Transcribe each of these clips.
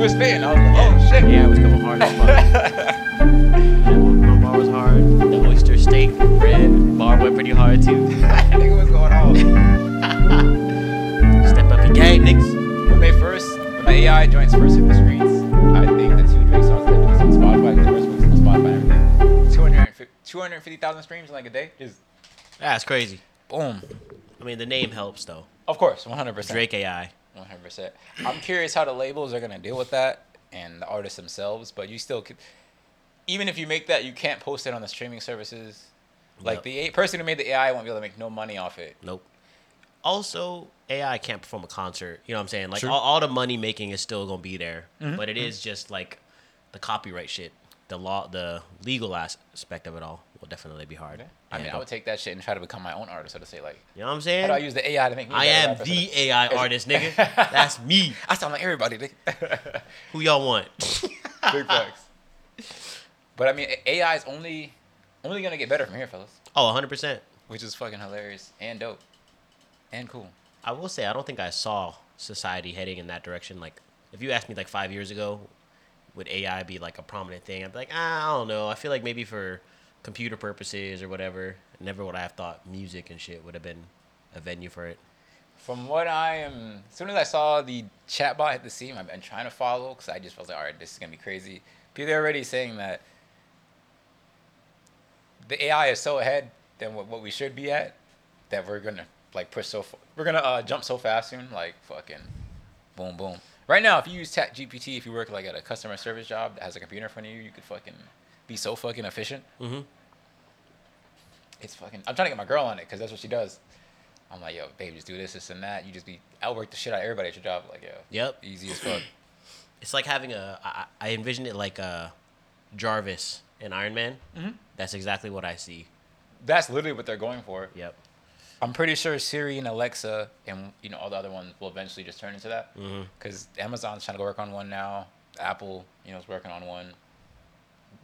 was spitting. I was like, oh shit. Yeah, it was coming hard as fuck. that bar was hard. The oyster steak, bread, bar went pretty hard too. nigga, what's going on? Step up your game, niggas. when they first, when the AI joints first hit the streets, I think the two Drake songs that released on Spotify, the first weeks on Spotify and everything, 250 250,000 streams in like a day. Just That's crazy. boom. I mean, the name helps though. Of course, 100%. Drake AI. 100%. I'm curious how the labels are going to deal with that and the artists themselves, but you still could, even if you make that, you can't post it on the streaming services. Like Yep. the person who made the AI won't be able to make no money off it. Nope. Also, AI can't perform a concert. You know what I'm saying? Like all, all the money making is still gonna be there, Mhm, but it is just like the copyright shit, the law, the legal aspect of it all will definitely be hard. I mean, I would take that shit and try to become my own artist, so to say, like, You know what I'm how saying? do I use the AI to make me I am the AI artist, nigga. That's me. I sound like everybody, nigga. Who y'all want? Big facts. But I mean, AI is only only gonna get better from here, fellas, Oh, 100. percent which is fucking hilarious and dope and cool. I will say I don't think I saw society heading in that direction. Like, if you asked me like five years ago, would AI be like a prominent thing? I'd be like, ah, I don't know. I feel like maybe for computer purposes or whatever. Never would I have thought music and shit would have been a venue for it. From what I am, as soon as I saw the chatbot hit the scene, I've been trying to follow because I just felt like, all right, this is gonna be crazy. People are already saying that the AI is so ahead than what, what we should be at that we're gonna like push so fa- we're gonna uh, jump so fast soon, like fucking boom boom. Right now, if you use Chat GPT, if you work like at a customer service job that has a computer in front of you, you could fucking be so fucking efficient. Mm-hmm. It's fucking. I'm trying to get my girl on it because that's what she does. I'm like, yo, babe, just do this, this, and that. You just be outwork the shit out of everybody at your job. Like, yo, Yep. easy as fuck. It's like having a. I, I envision it like a Jarvis in Iron Man. Mhm. That's exactly what I see. That's literally what they're going for. Yep. I'm pretty sure Siri and Alexa and you know all the other ones will eventually just turn into that. Because Amazon's trying to work on one now. Apple, you know, is working on one.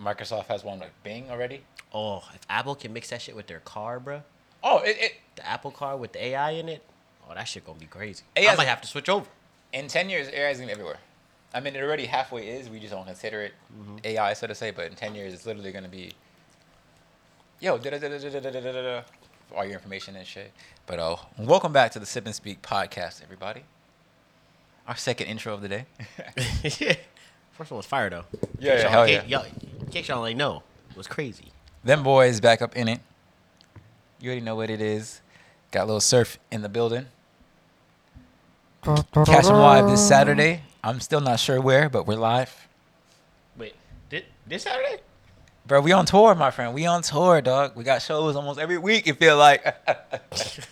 Microsoft has one like Bing already. Oh, if Apple can mix that shit with their car, bruh, Oh, it, it the Apple car with the AI in it, oh, that shit gonna be crazy. AI I might have to switch over. in ten years, AI is gonna be everywhere. I mean, it already halfway is. We just don't consider it AI, so to say. But in ten years, it's literally gonna be, yo, da da da da da da da da da, all your information and shit. But oh, welcome back to the Sip and Speak podcast, everybody. Our second intro of the day. First one was fire though. Yeah, In yeah, case hell y'all- yeah. Y'all, in case y'all ain't know, it was crazy. Them boys back up in it. You already know what it is. Got a little surf in the building. Catch them live this Saturday. I'm still not sure where, but we're live. Wait, did this Saturday? Bro, we on tour, my friend. We on tour, dog. We got shows almost every week. It feel like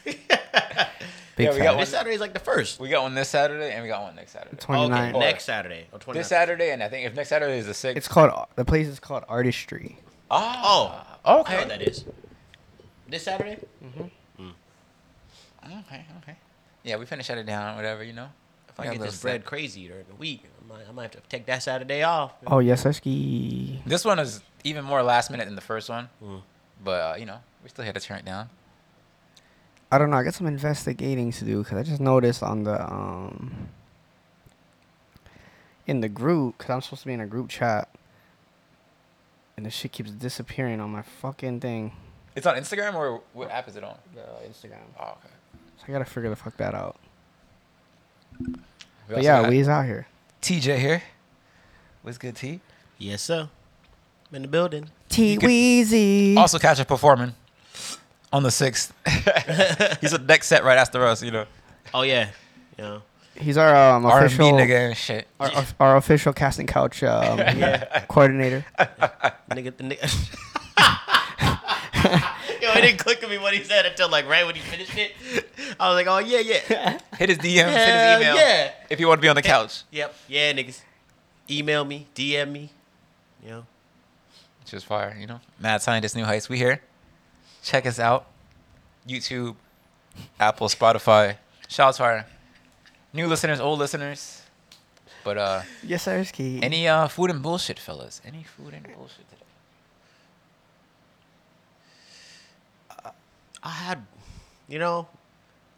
Big Yeah, we got one- This Saturday is like the first. we got one this Saturday and we got one next Saturday. 29. Okay, next Saturday. Or This Saturday and I think if next Saturday is the sixth. It's called the place is called Artistry. oh, I know okay. what that is. This Saturday? Mm hmm. Okay, okay. Yeah, we finna shut it down, whatever, you know. If I We get this bread set. crazy during the week, I might, I might have to take that Saturday off. Oh yes, I ski. This one is even more last minute than the first one, Mm. but uh, you know, we still had to turn it down. I don't know. I got some investigating to do because I just noticed on the um in the group because I'm supposed to be in a group chat, and the shit keeps disappearing on my fucking thing. It's on Instagram or what app is it on? The Instagram. Oh, okay. So I gotta figure the fuck that out. We But yeah, got we's out here. TJ here. What's good, T? Yes, sir. I'm in the building. T Weezy. Also catch a performing on the sixth. He's a next set right after us, you know. Oh yeah, you know. He's our um, R and B official nigga and shit. our, our, our official casting couch um, coordinator. nigga, the nigga. Yo, it didn't click to me what he said until like right when he finished it. I was like, oh yeah, yeah. Hit his DMs, hit Hell his email. yeah. If you want to be on the couch. Yep. Yeah, niggas. Email me, DM me. You know. Just fire, you know. Mad Scientist New Heights. We here. Check us out. YouTube, Apple, Spotify. Shout out to our new listeners, old listeners. But uh yes, sir, key any uh food and bullshit, fellas. Any food and bullshit today. I had, you know,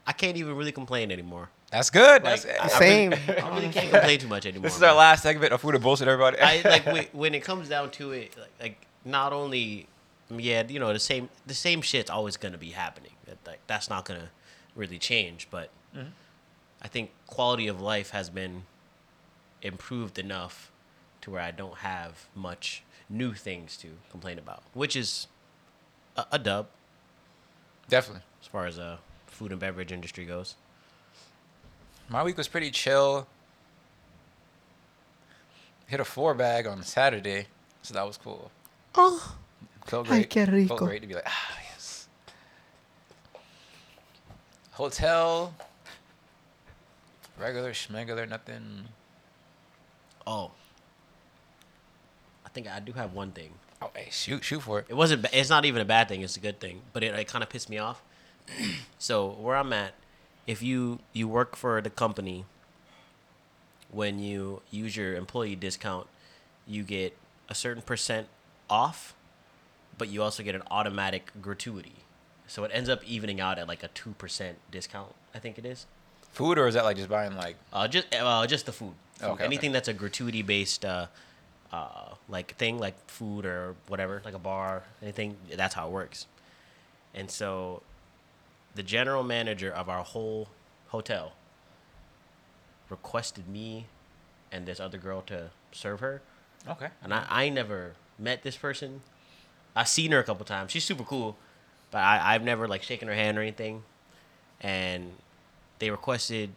I can't even really complain anymore. That's good. Like, That's I- I Same. I really can't complain too much anymore. This is man. our last segment of food and bullshit, everybody. I like when, when it comes down to it, like, like not only, yeah, you know, the same the same shit's always gonna be happening. That- Like that's not gonna really change. But I think quality of life has been improved enough to where I don't have much new things to complain about, which is a, a dub Definitely. as far as uh food and beverage industry goes. My week was pretty chill. Hit a four bag on Saturday, so that was cool. Oh, Felt Ay, great. qué rico. Felt great to be like, ah, yes. Hotel. Regular, schmegular, nothing. Oh, I think I do have one thing. Oh, hey, shoot, shoot for it. It wasn't. ba- It's not even a bad thing. It's a good thing. But it, it kind of pissed me off. so where I'm at, if you you work for the company, when you use your employee discount, you get a certain percent off, but you also get an automatic gratuity. So it ends up evening out at like a two percent discount. I think it is. Food, or is that like just buying like? Uh, just uh, just the food. Food. Okay, okay. Anything that's a gratuity based uh, uh, like thing, like food or whatever, like a bar, anything. That's how it works. And so, the general manager of our whole hotel requested me and this other girl to serve her, Okay. and I, I never met this person. I've seen her a couple times. She's super cool, but I, I've never like shaken her hand or anything. And they requested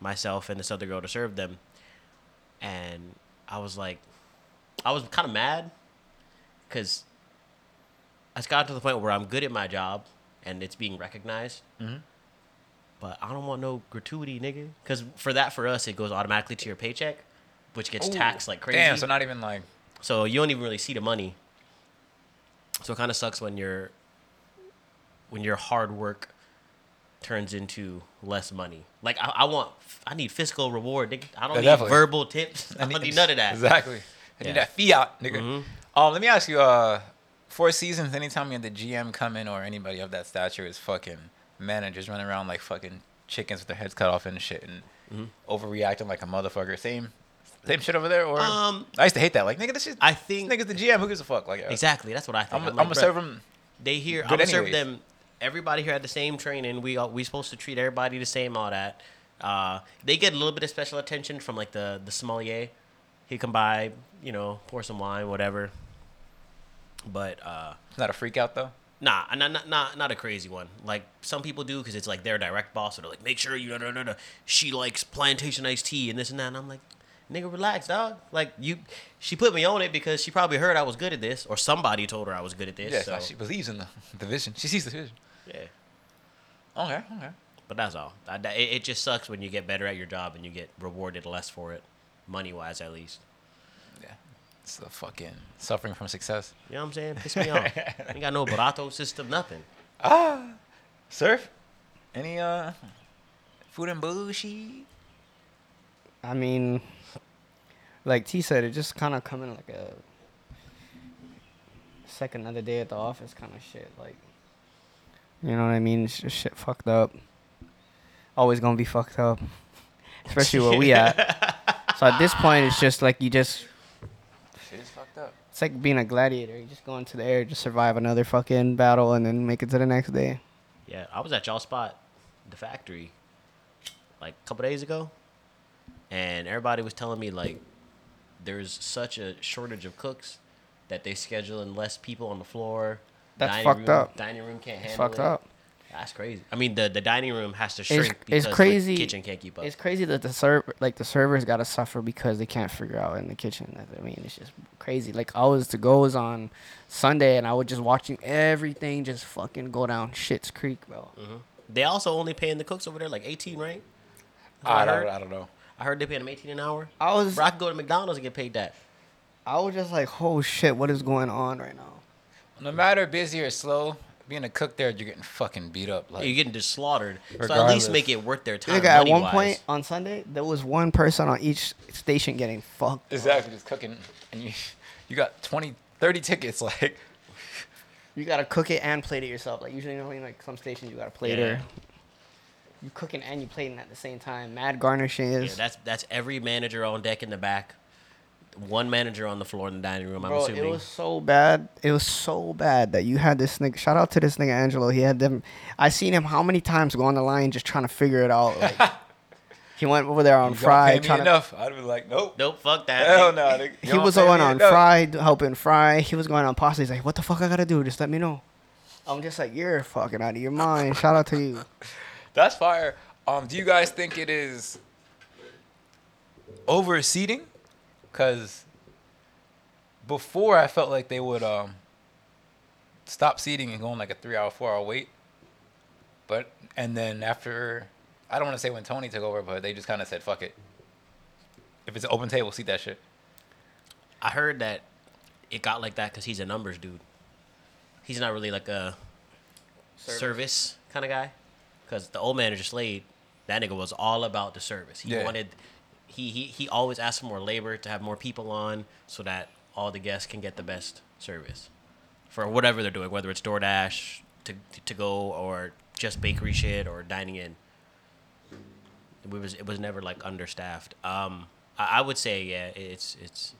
myself and this other girl to serve them, and I was like, I was kind of mad, cause I got to the point where I'm good at my job and it's being recognized. Mhm. But I don't want no gratuity, nigga. Cause for that, for us, it goes automatically to your paycheck, which gets Ooh, taxed like crazy. Damn, so not even like. So you don't even really see the money. So it kind of sucks when your when your hard work turns into less money. Like I, I want, I need fiscal reward. Nigga. I don't Yeah, need definitely. verbal tips. I, don't need none of that. Exactly. I need that fiat, nigga. Mhm. Um, let me ask you. Uh, Four Seasons. Anytime you had the GM come in or anybody of that stature is fucking managers running around like fucking chickens with their heads cut off and shit and Mm-hmm. overreacting like a motherfucker. Same, same shit over there. Or Um, I used to hate that. Like nigga, this shit. I this think nigga's the GM. Who gives a fuck? Like exactly. That's what I think. I'm, I'm, like, gonna serve them. They here. I'm gonna serve them. Everybody here had the same training. We all, we supposed to treat everybody the same. All that. Uh, they get a little bit of special attention from like the the sommelier. He come by, you know, pour some wine, whatever. But uh, Not a freak out though. Nah, not not not not a crazy one. Like some people do because it's like their direct boss. So they're like, make sure you no no no no. She likes plantation iced tea and this and that. And I'm like, nigga, relax, dog. Like you, she put me on it because she probably heard I was good at this, or somebody told her I was good at this. Yeah, so like she believes in the, the vision. She sees the vision. yeah, Okay, okay. but that's all. I, that- it, it just sucks when you get better at your job and you get rewarded less for it, money wise at least. Yeah, it's the fucking suffering from success. You know what I'm saying? Piss me off. Ain't got no barato system, nothing. Ah, surf. Any uh, food and bullshit. I mean, like T said, it just kind of coming like a second another day at the office kind of shit. Like, you know what I mean? It's just shit fucked up. Always gonna be fucked up, especially where we at. So at this point, it's just like you just. Shit is fucked up. It's like being a gladiator. You just go into the air, just survive another fucking battle, and then make it to the next day. Yeah, I was at y'all spot, the factory, like a couple days ago, and everybody was telling me like there's such a shortage of cooks that they scheduling less people on the floor. That's dining fucked room, up. Dining room can't handle It's fucked it. up. That's crazy. I mean, the the dining room has to It's- shrink it's because crazy- the kitchen can't keep up. It's crazy that the server, like the servers, gotta suffer because they can't figure out in the kitchen. I mean, it's just crazy. Like I was to goes on Sunday, and I was just watching everything just fucking go down shit's creek, bro. Mhm. They also only paying the cooks over there like 18, right? I I don't, heard. I don't know. I heard they paying them 18 an hour. I was, Bro, I could go to McDonald's and get paid that. I was just like, oh shit, what is going on right now? No matter busy or slow, being a cook there, you're getting fucking beat up. Like You're getting just slaughtered. So at least make it worth their time. Look, at one point on Sunday, there was one person on each station getting fucked. exactly just cooking, and you you got 20, 30 tickets. Like You gotta cook it and plate it yourself. Like usually, you know, like some stations, you gotta a plater. You cooking and you plating at the same time. Mad garnishes. Yeah, that's that's every manager on deck in the back. One manager on the floor in the dining room. I'm Bro, assuming. it was so bad. It was so bad that you had this nigga. Shout out to this nigga Angelo. He had them. I seen him how many times go on the line just trying to figure it out. Like, he went over there on You don't Fry pay me trying to. I'd be like, nope. nope, fuck that. Hell no. nigga. You He was going on enough. Fry, helping Fry. He was going on Pasta. He's like, "What the fuck I gotta do? Just let me know." I'm just like, "You're fucking out of your mind." Shout out to you. That's fire. Um, do you guys think it is overseating? Cause before I felt like they would um stop seating and go on like a three hour, four hour wait. But and then after I don't want to say when Tony took over, but they just kind of said fuck it. If it's an open table, seat that shit. I heard that it got like that because he's a numbers dude. He's not really like a service, kind of guy. Because the old manager Slade, that nigga was all about the service. He Yeah. wanted, he, he he always asked for more labor to have more people on so that all the guests can get the best service for whatever they're doing, whether it's DoorDash to to go or just bakery shit or dining in. It was it was never like understaffed. Um, I, I would say yeah, it's it's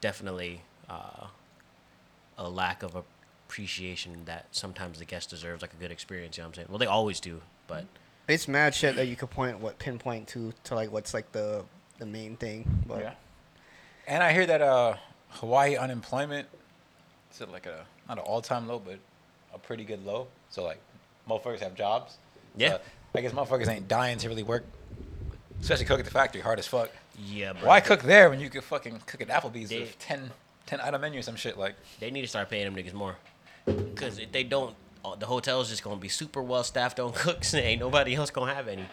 definitely uh, a lack of appreciation that sometimes the guest deserves, like a good experience. You know what I'm saying? Well, they always do, but It's mad shit that you could point what pinpoint to to like what's like the the main thing. But Yeah. And I hear that uh Hawaii unemployment is it like a not an all time low, but a pretty good low. So like motherfuckers have jobs. Yeah. So, I guess motherfuckers ain't dying to really work. Especially cook at the factory, hard as fuck. yeah, but Why cook there when you could fucking cook at Applebee's They- with 10, 10 item menu or some shit like They need to start paying them niggas more, because if they don't, uh, the hotel's just gonna be super well staffed on cooks, and ain't nobody else gonna have any.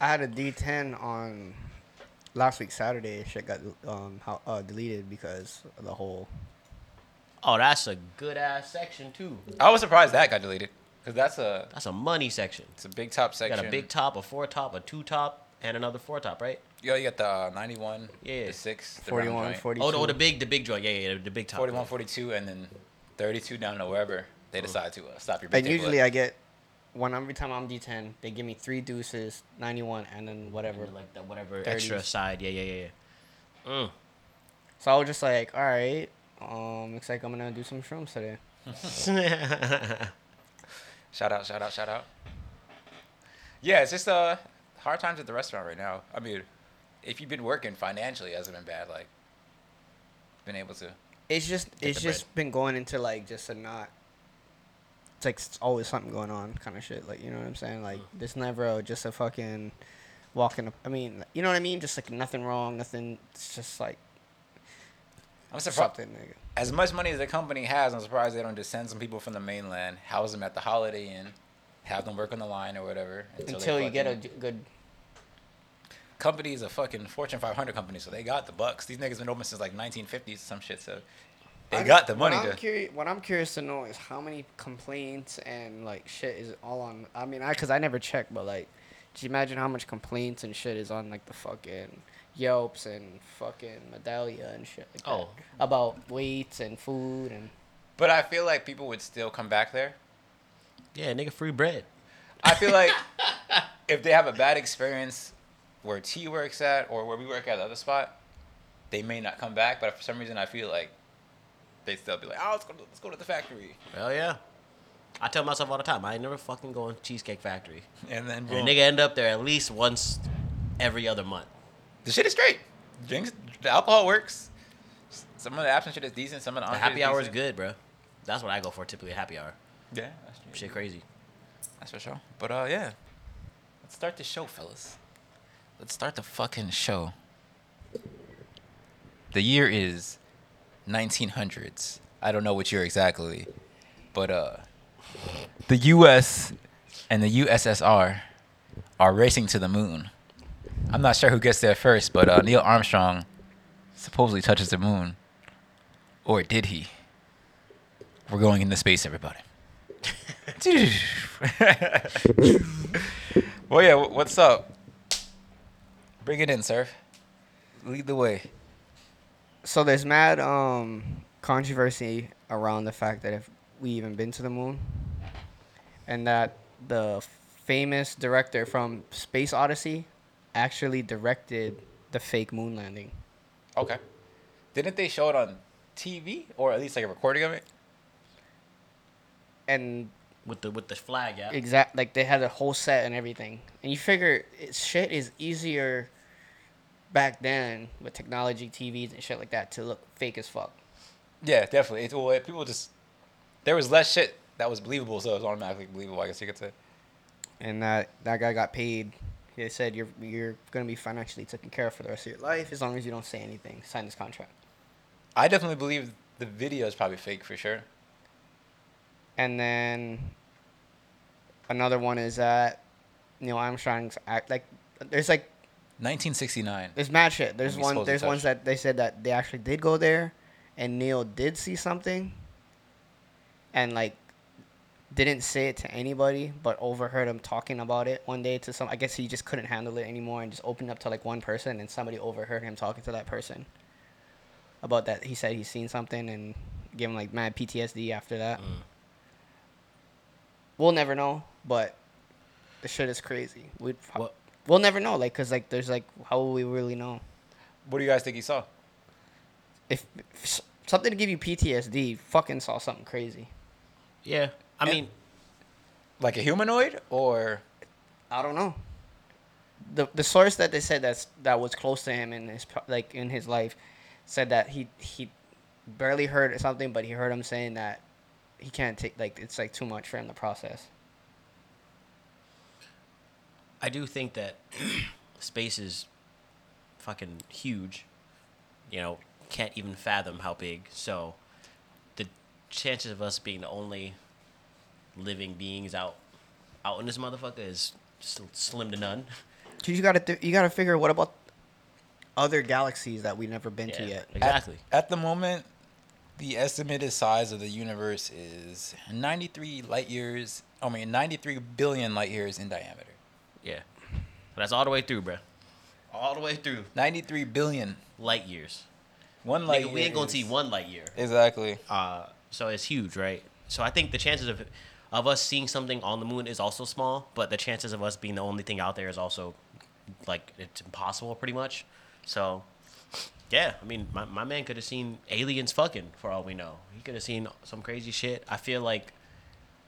I had a D10 on last week Saturday. Shit got um how, uh, deleted because of the whole. Oh, that's a good ass section too. I was surprised that got deleted. Cause that's a That's a money section. it's a big top You section. got a big top, a four top, a two top, and another four top, right? Yo, you got the uh, 91, Yeah. the 6, the 41, joint, 42. Oh, the, oh, the big, the big joint. Yeah, yeah, the big top. 41, 42, and then 32 down to wherever they decide to uh, stop your big And usually at. I get one every time I'm D10. They give me three deuces, 91, and then whatever. Whatever, like the whatever 30s. extra side. Yeah, yeah, yeah, yeah. Mm. So I was just like, all right. Um, looks like I'm gonna do some shrooms today. Shout out, shout out, shout out. Yeah, it's just uh hard times at the restaurant right now. I mean, if you've been working financially, it hasn't been bad. Like, been able to. It's just Get it's just been going into like just a not. It's like it's always something going on, kind of shit. Like you know what I'm saying? Like mm-hmm. there's never a, just a fucking walking. I mean, you know what I mean? Just like nothing wrong, nothing. It's just like I'm surprised. As much money as the company has, I'm surprised they don't just send some people from the mainland, house them at the Holiday Inn, have them work on the line or whatever. they Until you get a good. Company is a fucking Fortune 500 company, so they got the bucks. These niggas been open since like 1950s, some shit. So they I- got the money What I'm, to. curious, what I'm curious to know is how many complaints and like shit is all on. I mean, I because I never checked, but like, just imagine how much complaints and shit is on like the fucking Yelps and fucking Medallia and shit like that. Oh. about weights and food and. But I feel like people would still come back there. yeah, nigga, free bread. I feel like if they have a bad experience where T works at or where we work at the other spot, they may not come back. But for some reason, I feel like they still be like, "Oh, let's go, to, let's go to the factory," Hell yeah. I tell myself all the time, I ain't never fucking going to Cheesecake Factory. and then And boom. a nigga end up there at least once every other month. the shit is great. Drinks, the alcohol works. Some of the absent shit is decent. Some of the, The happy hour is good, bro. That's what I go for typically, happy hour. Yeah, that's true. Shit crazy. That's for sure. But uh, yeah, let's start the show, fellas. Let's start the fucking show. The year is 1900s. I don't know what year exactly, but uh, the U.S. and the USSR are racing to the moon. I'm not sure who gets there first, but uh, Neil Armstrong supposedly touches the moon, or did he? We're going into space, everybody. well, yeah. What's up? Bring it in, sir. Lead the way. So there's mad um controversy around the fact that if we even been to the moon, and that the famous director from Space Odyssey actually directed the fake moon landing. Okay. Didn't they show it on TV or at least like a recording of it? And with the with the flag, yeah. exact like they had a whole set and everything. And you figure it, shit is easier back then with technology, TVs and shit like that to look fake as fuck. Yeah, definitely. It's well, people just there was less shit that was believable, so it was automatically believable. I guess you could say. And that that guy got paid. He said you're you're gonna be financially taken care of for the rest of your life as long as you don't say anything. Sign this contract. I definitely believe the video is probably fake for sure. And then another one is that Neil Armstrong's act like there's like 1969. there's mad shit. There's we one supposed to there's ones that they said that they actually did go there and Neil did see something and like didn't say it to anybody but overheard him talking about it one day to some I guess he just couldn't handle it anymore and just opened up to like one person and somebody overheard him talking to that person about that he said he's seen something and gave him like mad PTSD after that. Mm. We'll never know, but the shit is crazy. We What- we'll never know, like, cause like there's like how will we really know What do you guys think he saw? if, if something to give you PTSD? Fucking saw something crazy. Yeah. I And- mean, Like a humanoid or I don't know. The the source that they said that's that was close to him in his like in his life said that he he barely heard something, but he heard him saying that he can't take like it's like too much for him to process. I do think that space is fucking huge. You know, can't even fathom how big. So the chances of us being the only living beings out out in this motherfucker is s- slim to none. Cause you gotta th- you gotta figure what about other galaxies that we've never been to yet. Exactly. At, at the moment, the estimated size of the universe is 93 light years. I mean, 93 billion light years in diameter. Yeah. But That's all the way through, bro. All the way through. 93 billion. Light years. One light Nigga, we ain't gonna is- see one light year. Exactly. Uh, so it's huge, right? So I think the chances of of us seeing something on the moon is also small, but the chances of us being the only thing out there is also like it's impossible, pretty much. So yeah, I mean, my my man could have seen aliens fucking for all we know. He could have seen some crazy shit. I feel like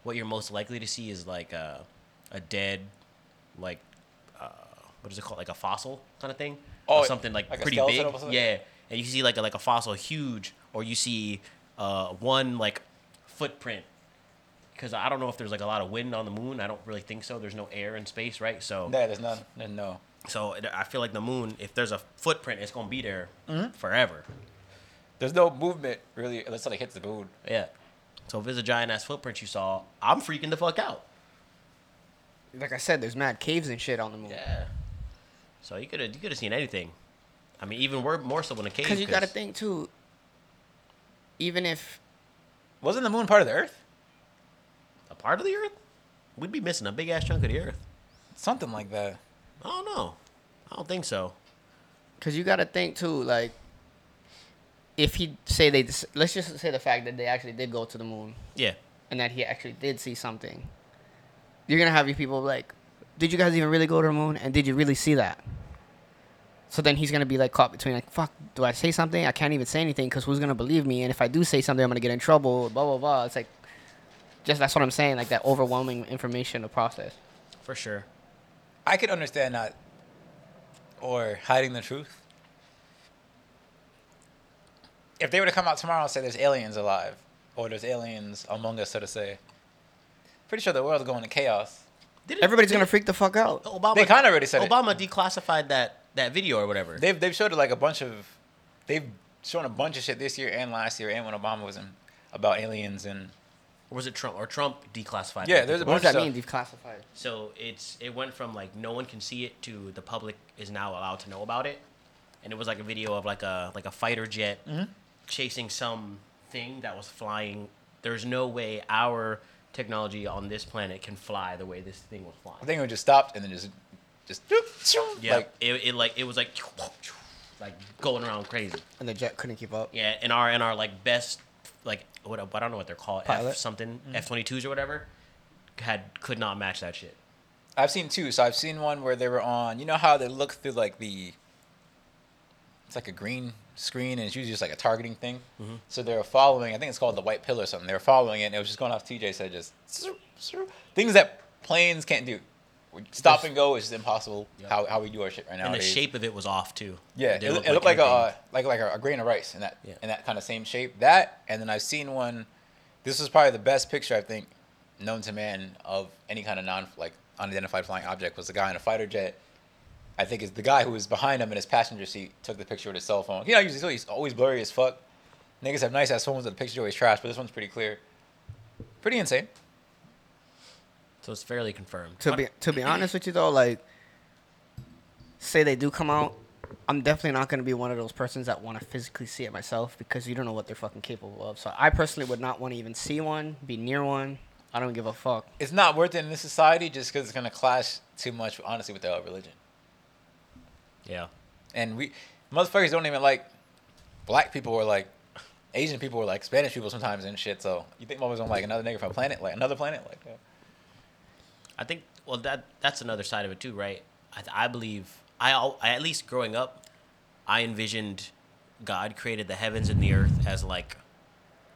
what you're most likely to see is like a a dead, like uh, what is it called, like a fossil kind of thing, Oh, or something like, like pretty big. something? Yeah, and you see like a, like a fossil huge, or you see uh, one like footprint. Because I don't know if there's like a lot of wind on the moon. I don't really think so. There's no air in space, right? So Yeah, there's none. No. so it, I feel like the moon, if there's a footprint, it's gonna be there Mm-hmm. forever. There's no movement really unless it hits the moon. Yeah. So if it's a giant ass footprint you saw, I'm freaking the fuck out. Like I said, there's mad caves and shit on the moon. Yeah. So you could have you could have seen anything. I mean, even more more so in a cave. Because you gotta think too. Even if Wasn't the moon part of the Earth? a part of the Earth, we'd be missing a big ass chunk of the Earth. Something like that. I don't know. I don't think so. Because you got to think too, like, if he say they, let's just say the fact that they actually did go to the moon Yeah. and that he actually did see something, you're gonna have your people like, did you guys even really go to the moon and did you really see that? So then he's gonna be like caught between like, fuck, do I say something? I can't even say anything because who's gonna believe me? And if I do say something, I'm gonna get in trouble. Blah blah blah. It's like, just that's what I'm saying. Like that overwhelming information to process. For sure. I could understand not or hiding the truth. If they were to come out tomorrow and say there's aliens alive, or there's aliens among us, so to say, pretty sure the world's going to chaos. Did Everybody's gonna freak the fuck out. Obama, They kinda already said it. Obama declassified that that video or whatever. They've they've showed like a bunch of, they've shown a bunch of shit this year and last year, and when Obama was in about aliens and or was it Trump? Or Trump declassified? Yeah, that there's a video. What does bunch that of mean? Declassified. So it's it went from like no one can see it to the public is now allowed to know about it, and it was like a video of like a like a fighter jet Mm-hmm. chasing some thing that was flying. There's no way our technology on this planet can fly the way this thing was flying. I flying. think it would just stopped and then just just Yeah, like it, it like it was like like going around crazy. And the jet couldn't keep up. Yeah, and our in our like best like what I don't know what they're called F Pilot? something mm-hmm. F twenty twos or whatever had could not match that shit. I've seen two. So I've seen one where they were on. You know how they look through like the. It's like a green screen, and it's usually just like a targeting thing. Mhm. So they were following. I think it's called the white pill or something. They were following it, and it was just going off. TJ said just things that planes can't do. Stop and go is just impossible. How, how we do our shit right now. and the shape of it was off too. Yeah, didn't it, it looked like a uh, like like a, a grain of rice in that Yeah. in that kind of same shape. That and then I've seen one. This was probably the best picture I think known to man of any kind of non like unidentified flying object was a guy in a fighter jet. I think it's the guy who was behind him in his passenger seat took the picture with his cell phone. You know, usually he's always blurry as fuck. Niggas have nice ass phones, but the picture's always trash. But this one's pretty clear. Pretty insane. So it's fairly confirmed. To be to be honest with you though, like say they do come out, I'm definitely not gonna be one of those persons that want to physically see it myself because you don't know what they're fucking capable of. So I personally would not want to even see one, be near one. I don't give a fuck. It's not worth it in this society just because it's gonna clash too much, honestly, with their religion. Yeah. and we motherfuckers don't even like black people or like Asian people or like Spanish people sometimes and shit. So you think motherfuckers don't like another nigga from a planet, like another planet, like that? I think well that that's another side of it too, right? I, I believe I, I at least growing up, I envisioned God created the heavens and the earth as like,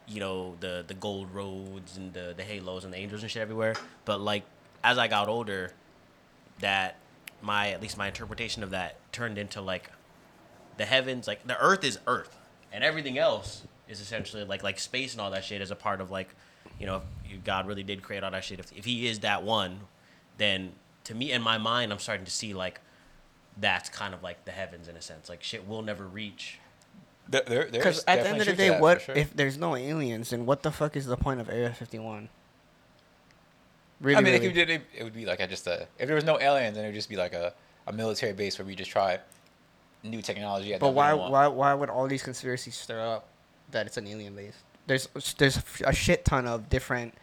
you know, the the gold roads and the the halos and the angels and shit everywhere. But like as I got older, that my at least my interpretation of that turned into like the heavens, like the earth is earth, and everything else is essentially like like space and all that shit is a part of like, you know, if God really did create all that shit. If, if He is that one, then to me in my mind, I'm starting to see like that's kind of like the heavens in a sense. Like shit we'll never reach. There, there, Because at the end of the definitely truth to day, that, what sure. if there's no aliens? And what the fuck is the point of Area 51? Really, I mean, really. it, could, it, it would be like a, just a if there was no aliens, then it would just be like a, a military base where we just try new technology. At But why, why, why would all these conspiracies stir up that it's an alien base? There's, there's a shit ton of different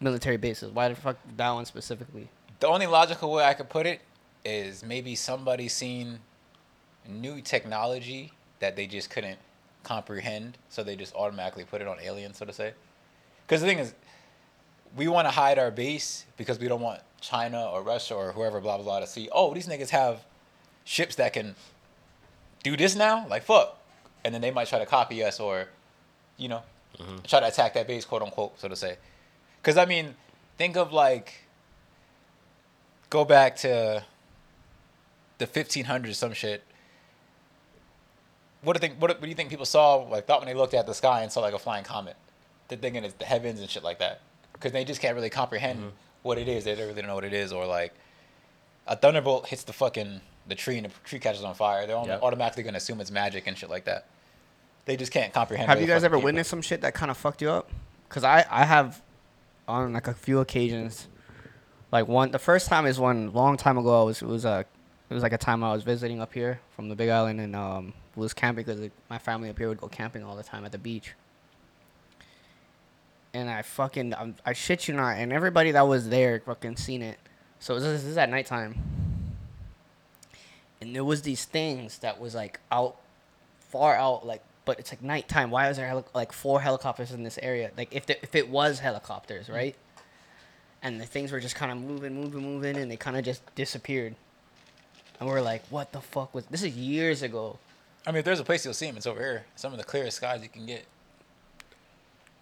military bases. Why the fuck that one specifically? The only logical way I could put it is maybe somebody seen new technology that they just couldn't comprehend, so they just automatically put it on aliens, so to say. Because the thing is, we want to hide our base because we don't want China or Russia or whoever, blah, blah, blah, to see, oh, these niggas have ships that can do this now? Like, fuck. And then they might try to copy us or, you know, mm-hmm. try to attack that base, quote unquote, so to say. Because, I mean, think of like, go back to the 1500s, some shit. What do, think, what, do- what do you think people saw, like, thought when they looked at the sky and saw, like, a flying comet? They're thinking it's the heavens and shit like that. Because they just can't really comprehend what it is. They don't really know what it is. Or, like, a thunderbolt hits the fucking the tree and the tree catches on fire. They're Yep. automatically going to assume it's magic and shit like that. They just can't comprehend. Have you guys ever came from. witnessed some shit that kind of fucked you up? Cause I, I have, on like a few occasions, like one. The first time is one long time ago. I was it was a, it was like a time I was visiting up here from the Big Island and um was camping because my family up here would go camping all the time at the beach. And I fucking i I shit you not, and everybody that was there fucking seen it. So this is, this is at nighttime. And there was these things that was like out, far out, like, but it's like nighttime. Why is there heli- like four helicopters in this area? Like, if the, if it was helicopters, right? And the things were just kind of moving, moving, moving, and they kind of just disappeared. And we're like, what the fuck was this? Is years ago. I mean, if there's a place you'll see them, it's over here. Some of the clearest skies you can get.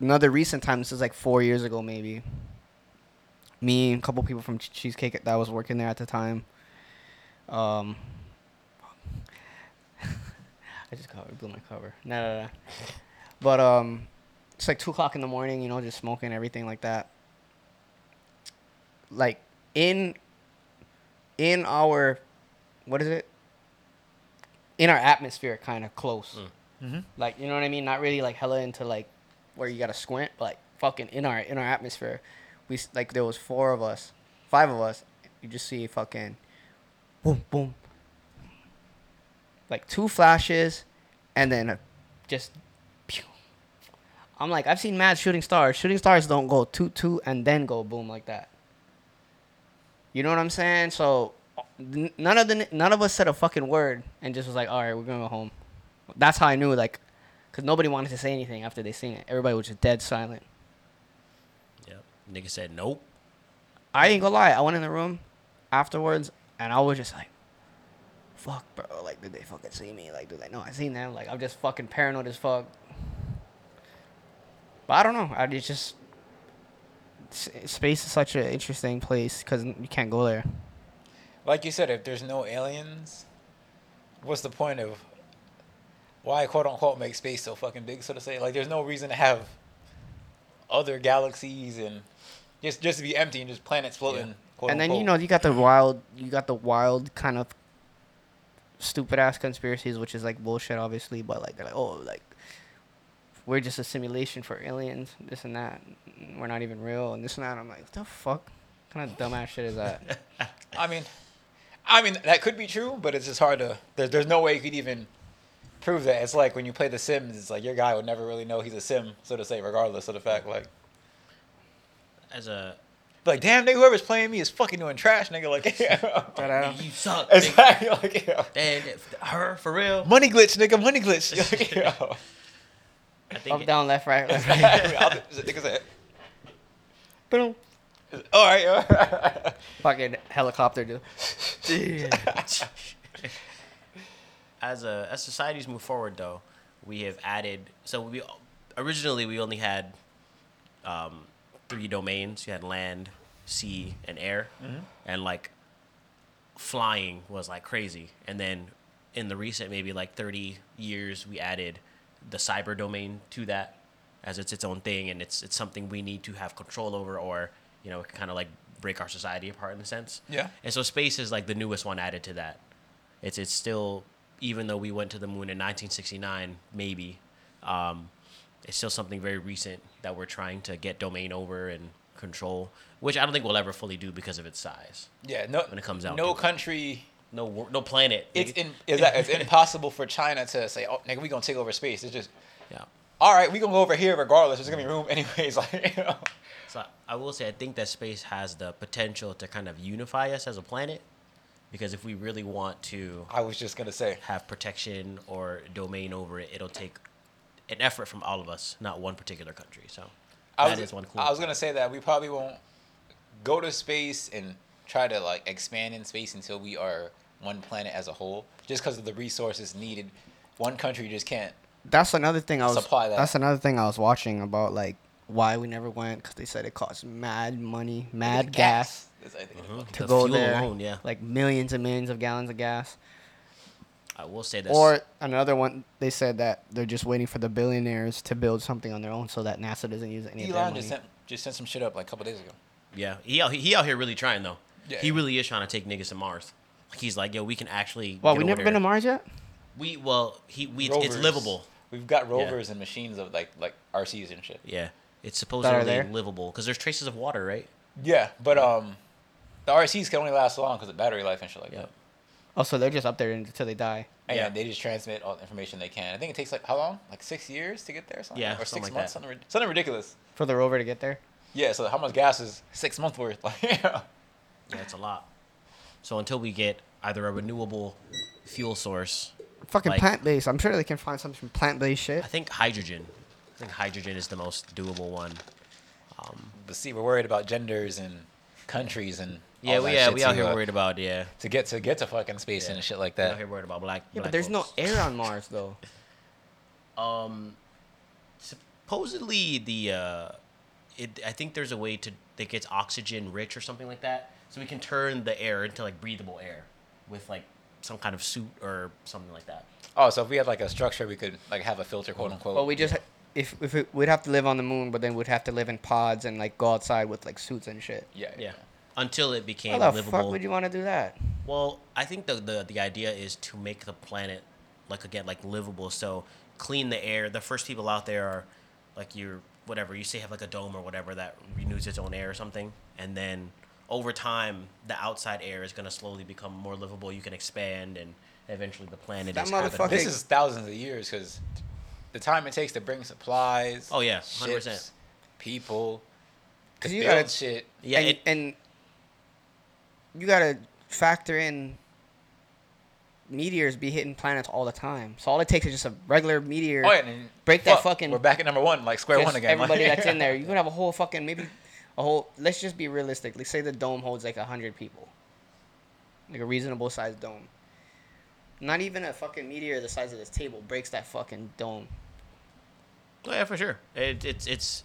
Another recent time. This is like four years ago, maybe. Me and a couple people from Cheesecake that was working there at the time. Um, I just covered, blew my cover. No, no, no. But um, it's like two o'clock in the morning. You know, just smoking everything like that. Like in in our what is it? In our atmosphere, kind of close. Mm-hmm. Like you know what I mean? Not really like hella into like where you gotta squint, like fucking in our in our atmosphere, we like there was four of us, five of us. You just see fucking boom boom, like two flashes, and then a, just. Pew. I'm like I've seen mad shooting stars. Shooting stars don't go toot toot and then go boom like that. You know what I'm saying? So none of the none of us said a fucking word and just was like, all right, we're gonna go home. That's how I knew, like, because nobody wanted to say anything after they seen it. Everybody was just dead silent. Yep. Nigga said nope. I ain't gonna lie. I went in the room. afterwards, and I was just like, "Fuck, bro! Like, did they fucking see me? Like, do they know I seen them? Like, I'm just fucking paranoid as fuck." But I don't know. I it's just space is such an interesting place because you can't go there. Like you said, if there's no aliens, what's the point of why quote unquote make space so fucking big, so to say? Like, there's no reason to have other galaxies and just just to be empty and just planets floating. Quote and then you know you got the wild, you got the wild kind of stupid ass conspiracies, which is like bullshit, obviously. But like they're like, oh, like we're just a simulation for aliens, this and that. We're not even real, and this and that. I'm like, what the fuck? What kind of dumbass shit is that? I mean, I mean that could be true, but it's just hard to. There's there's no way you could even prove that. It's like when you play The Sims. It's like your guy would never really know he's a sim, so to say, regardless of the fact. Like, As a like damn, nigga, whoever's playing me is fucking doing trash, nigga. Like, yeah. Ta-da. you suck. nigga. exactly. Like, yeah. And her for real. Money glitch, nigga. Money glitch. Like, yeah. I think Up, it- down, left, right, left, right. I'll do- nigga said, Boom. All right. all right. Fucking helicopter, dude. As a as societies move forward though we have added so we originally we only had um, three domains. You had land sea and air. And like flying was like crazy. And then in the recent maybe like 30 years we added the cyber domain to that as it's its own thing and it's it's something we need to have control over or you know kind of like break our society apart in a sense. Yeah. and so space is like the newest one added to that. It's it's still even though we went to the moon in 1969 maybe um, it's still something very recent that we're trying to get domain over and control which i don't think we'll ever fully do because of its size Yeah. No. When it comes out, no country. no no planet It's in. Is that it's impossible for China to say, "Oh, nigga, we gonna take over space." It's just, yeah all right, we gonna go over here regardless. There's gonna be room anyways. Like, you know. So I will say I think that space has the potential to kind of unify us as a planet, because if we really want to I was just gonna say. have protection or domain over it, it'll take an effort from all of us, not one particular country. So I that was, is one cool. I was gonna say that we probably won't go to space and try to like expand in space until we are one planet as a whole, just because of the resources needed. One country just can't. That's another thing I was. Supply that. That's another thing I was watching about like why we never went because they said it costs mad money, mad gas. Is, I think, Mhm. to The go fuel there. alone, yeah. Like millions and millions of gallons of gas. I will say this. Or another one, they said that they're just waiting for the billionaires to build something on their own so that NASA doesn't use any of their Elon money. just sent just sent some shit up like a couple days ago. yeah, he out, he out here really trying though. Yeah. He really is trying to take niggas to Mars. Like he's like, yo, we can actually. well, we over never been to Mars yet. We well, he we it's Rovers. livable. We've got rovers and machines of like like RCs and shit. Yeah, it's are supposedly there? livable because there's traces of water, right? Yeah, but um, the RCs can only last so long because of battery life and shit like Yeah. that. Oh, so they're just up there until they die. And Yeah. yeah, they just transmit all the information they can. I think it takes like how long? Like six years to get there, or something. Yeah, or something six like months, that. something, rid- something ridiculous. For the rover to get there. Yeah, so how much gas is six months worth? Like, yeah. Yeah, it's a lot. So until we get either a renewable fuel source, Fucking Like- plant based. I'm sure they can find some plant based shit. I think hydrogen. I think hydrogen is the most doable one. Um, but see, we're worried about genders and countries and Yeah, we that yeah we out here uh, worried about yeah. to get to get to fucking space yeah. and shit like We out that. here worried about black. Yeah, black but there's folks. no air on Mars though. Um, supposedly the uh, it I think there's a way to that gets oxygen rich or something like that, so we can turn the air into like breathable air with like some kind of suit or something like that. Oh, so if we had like a structure, we could like have a filter, quote unquote. Well, we just if if it, we'd have to live on the moon, but then we'd have to live in pods and like go outside with like suits and shit. yeah, Yeah, until it became How the livable. fuck would you want to do that? Well, I think the, the the idea is to make the planet like again like livable. So clean the air. The first people out there are like your whatever you say have like a dome or whatever that renews its own air or something, and then over time the outside air is gonna slowly become more livable. You can expand and eventually the planet That is motherfucker- This is thousands of years because the time it takes to bring supplies. Oh, yeah, 100%. ships, people. Cause you build gotta- shit. Yeah, and, it, and you gotta factor in meteors be hitting planets all the time. So all it takes is just a regular meteor. Oh yeah, and Break that fuck, fucking- We're back at number one, like square one again. Everybody like- that's in there, you could have a whole fucking maybe a whole. Let's just be realistic. Let's say the dome holds like a hundred people. like a reasonable sized dome. Not even a fucking meteor the size of this table breaks that fucking dome. Oh, yeah, for sure. It, it's it's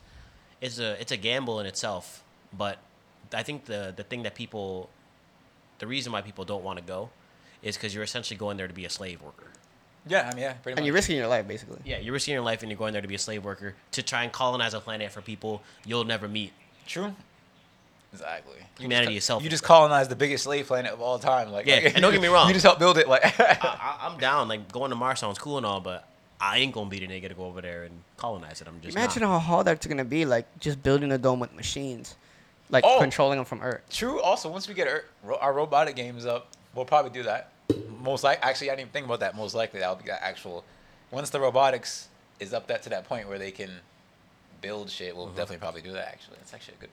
it's a it's a gamble in itself, but I think the the thing that people, the reason why people don't want to go, is because you're essentially going there to be a slave worker. Yeah, I mean, yeah, pretty And you're risking your life basically. Yeah, you're risking your life and you're going there to be a slave worker to try and colonize a planet for people you'll never meet. True. Exactly. You Humanity just, is selfish. You just colonized the biggest slave planet of all time. Like, Yeah, like, and don't get me wrong. You just helped build it. Like, I, I, I'm down. Like going to Mars sounds cool and all, but I ain't gonna be the nigga to go over there and colonize it. I'm just Imagine not. how hard that's gonna be, like just building a dome with machines, like Oh. controlling them from Earth. True. Also, once we get our, ro- our robotic games up, we'll probably do that. Most like, actually, I didn't even think about that. Most likely, that'll be the actual. Once the robotics is up that to that point where they can build shit, we'll definitely probably do that. Actually, it's actually a good.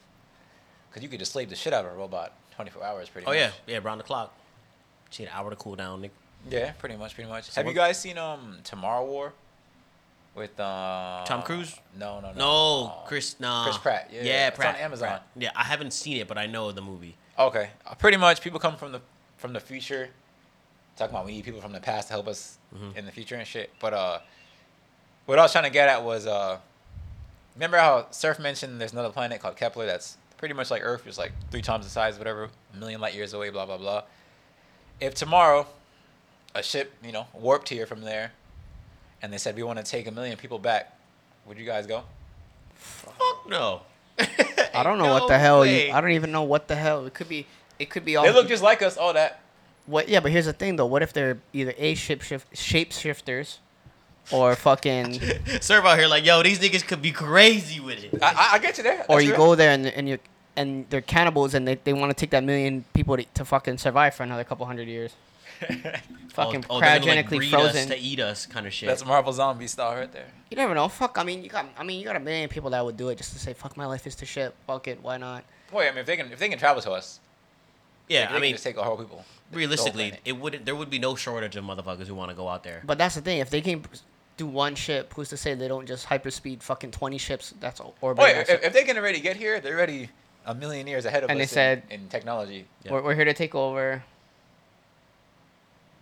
Because you could just slave the shit out of a robot 24 hours, pretty Oh much. yeah, yeah, around the clock. She had an hour to cool down. Nigga. Yeah, pretty much, pretty much. So Have you guys seen um Tomorrow War? With uh Tom Cruise? No, no, no. No, Uh, Chris. Nah. Chris Pratt, yeah, yeah, it's on Amazon. Pratt. Yeah, I haven't seen it, but I know the movie. Okay, uh, pretty much. People come from the from the future, talking about we need people from the past to help us Mhm. in the future and shit. But uh, what I was trying to get at was uh, remember how Surf mentioned there's another planet called Kepler that's pretty much like Earth, just like three times the size, whatever, a million light years away, blah blah blah. If tomorrow, a ship, you know, warped here from there, and they said we want to take a million people back, would you guys go? Fuck no. I don't know what the hell. You, I don't even know what the hell. It could be. It could be all. They look just like us, all that. What? Yeah, but here's the thing though. What if they're either a shape shift shapeshifters, or fucking, Serve out here like, yo, these niggas could be crazy with it. I, I, I get you there. or you real. go there and and you and they're cannibals and they, they want to take that million people to, to fucking survive for another couple hundred years. Fucking oh, oh, they're gonna, like, cryogenically frozen. us to eat us kind of shit. That's Marvel zombie style right there. You never know. Fuck. I mean, you got. I mean, you got a million people that would do it just to say, "Fuck, my life is to shit." Fuck it. Why not? Boy, I mean, if they can, if they can travel to us, yeah, they I can mean, just take a whole people. the whole realistically, it would there would be no shortage of motherfuckers who want to go out there. But that's the thing. If they can do one ship, who's to say they don't just hyperspeed fucking twenty ships? That's all. Or Boy, if, if they can already get here, they're already a million years ahead of And they us in- said- in, technology. Yeah. we're, we're here to take over.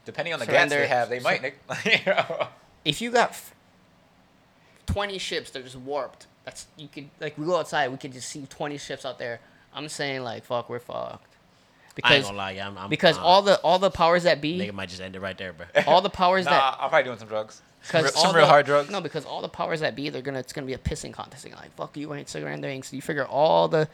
Depending on the gas they have, they might. Nick. you know? If you got f- twenty ships, they're just warped. That's you could like we go outside, we could just see twenty ships out there. I'm saying like fuck, we're fucked. Because, I ain't Because gonna lie, yeah, I'm, I'm because uh, all the all the powers that be, nigga might just end it right there, bro. all the powers nah, that I'm probably doing some drugs. Some, Because real, some all real the- hard drugs. No, because all the powers that be, they're gonna it's gonna be a pissing contest. They're like, fuck you, ain't surrendering. So you figure all the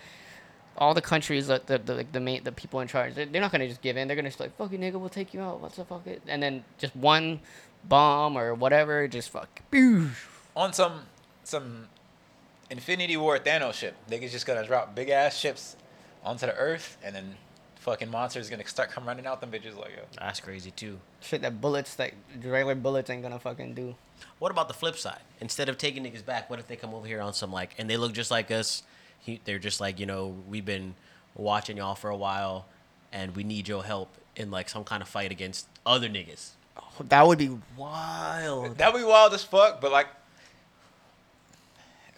all the countries that the the, like, the main the people in charge, they're, they're not gonna just give in. They're gonna just like, fuck you, nigga, we'll take you out. What's the fuck it? And then just one bomb or whatever, just fuck. On some some Infinity War Thanos ship, niggas just gonna drop big ass ships onto the Earth, and then fucking monsters gonna start come running out them bitches like yo. That's crazy too. Shit that bullets that regular bullets ain't gonna fucking do. What about the flip side? Instead of taking niggas back, what if they come over here on some like, and they look just like us? He, they're just like, you know, we've been watching y'all for a while, and we need your help in like some kind of fight against other niggas. Oh, that would be wild. That'd be wild as fuck, but like.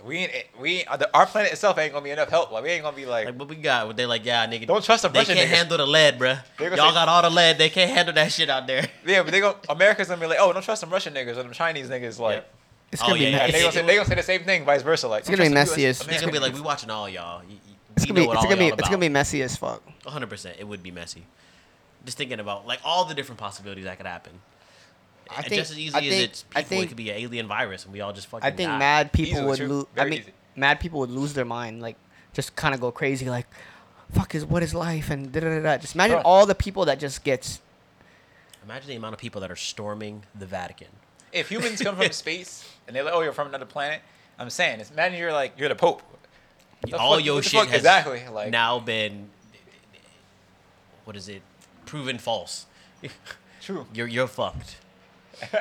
We ain't, we ain't, our planet itself ain't gonna be enough help. Like we ain't gonna be like, Like what we got? What They're like, yeah, nigga. Don't trust them They Russian can't niggas. handle the lead, bruh. They Y'all say- got all the lead. They can't handle that shit out there. yeah, but they go America's gonna be like, oh, don't trust them Russian niggas or them Chinese niggas. Like, Yep. It's Oh, gonna be yeah, me- yeah, they it's, gonna say they gonna say the same thing, vice versa. Like, It's gonna be don't messy the as- US gonna be like, we watching all y'all. You- you- it's gonna be it's gonna be y'all it's gonna be messy as fuck. 100. percent It would be messy. Just thinking about like all the different possibilities that could happen. I And think- just as easy I as think- it's I people, think- it could be an alien virus, and we all just fucking. I think die. mad people Easily would lose. I mean, easy. mad people would lose their mind, like just kind of go crazy, like, "Fuck is what is life?" and da da da. da. Just imagine Bro. all the people that just gets. Imagine the amount of people that are storming the Vatican. if humans come from space and they're like, oh, you're from another planet, I'm saying, it's, imagine you're like, you're the Pope. The all fuck- your shit has exactly like now been what is it? Proven false. true. You're you're fucked.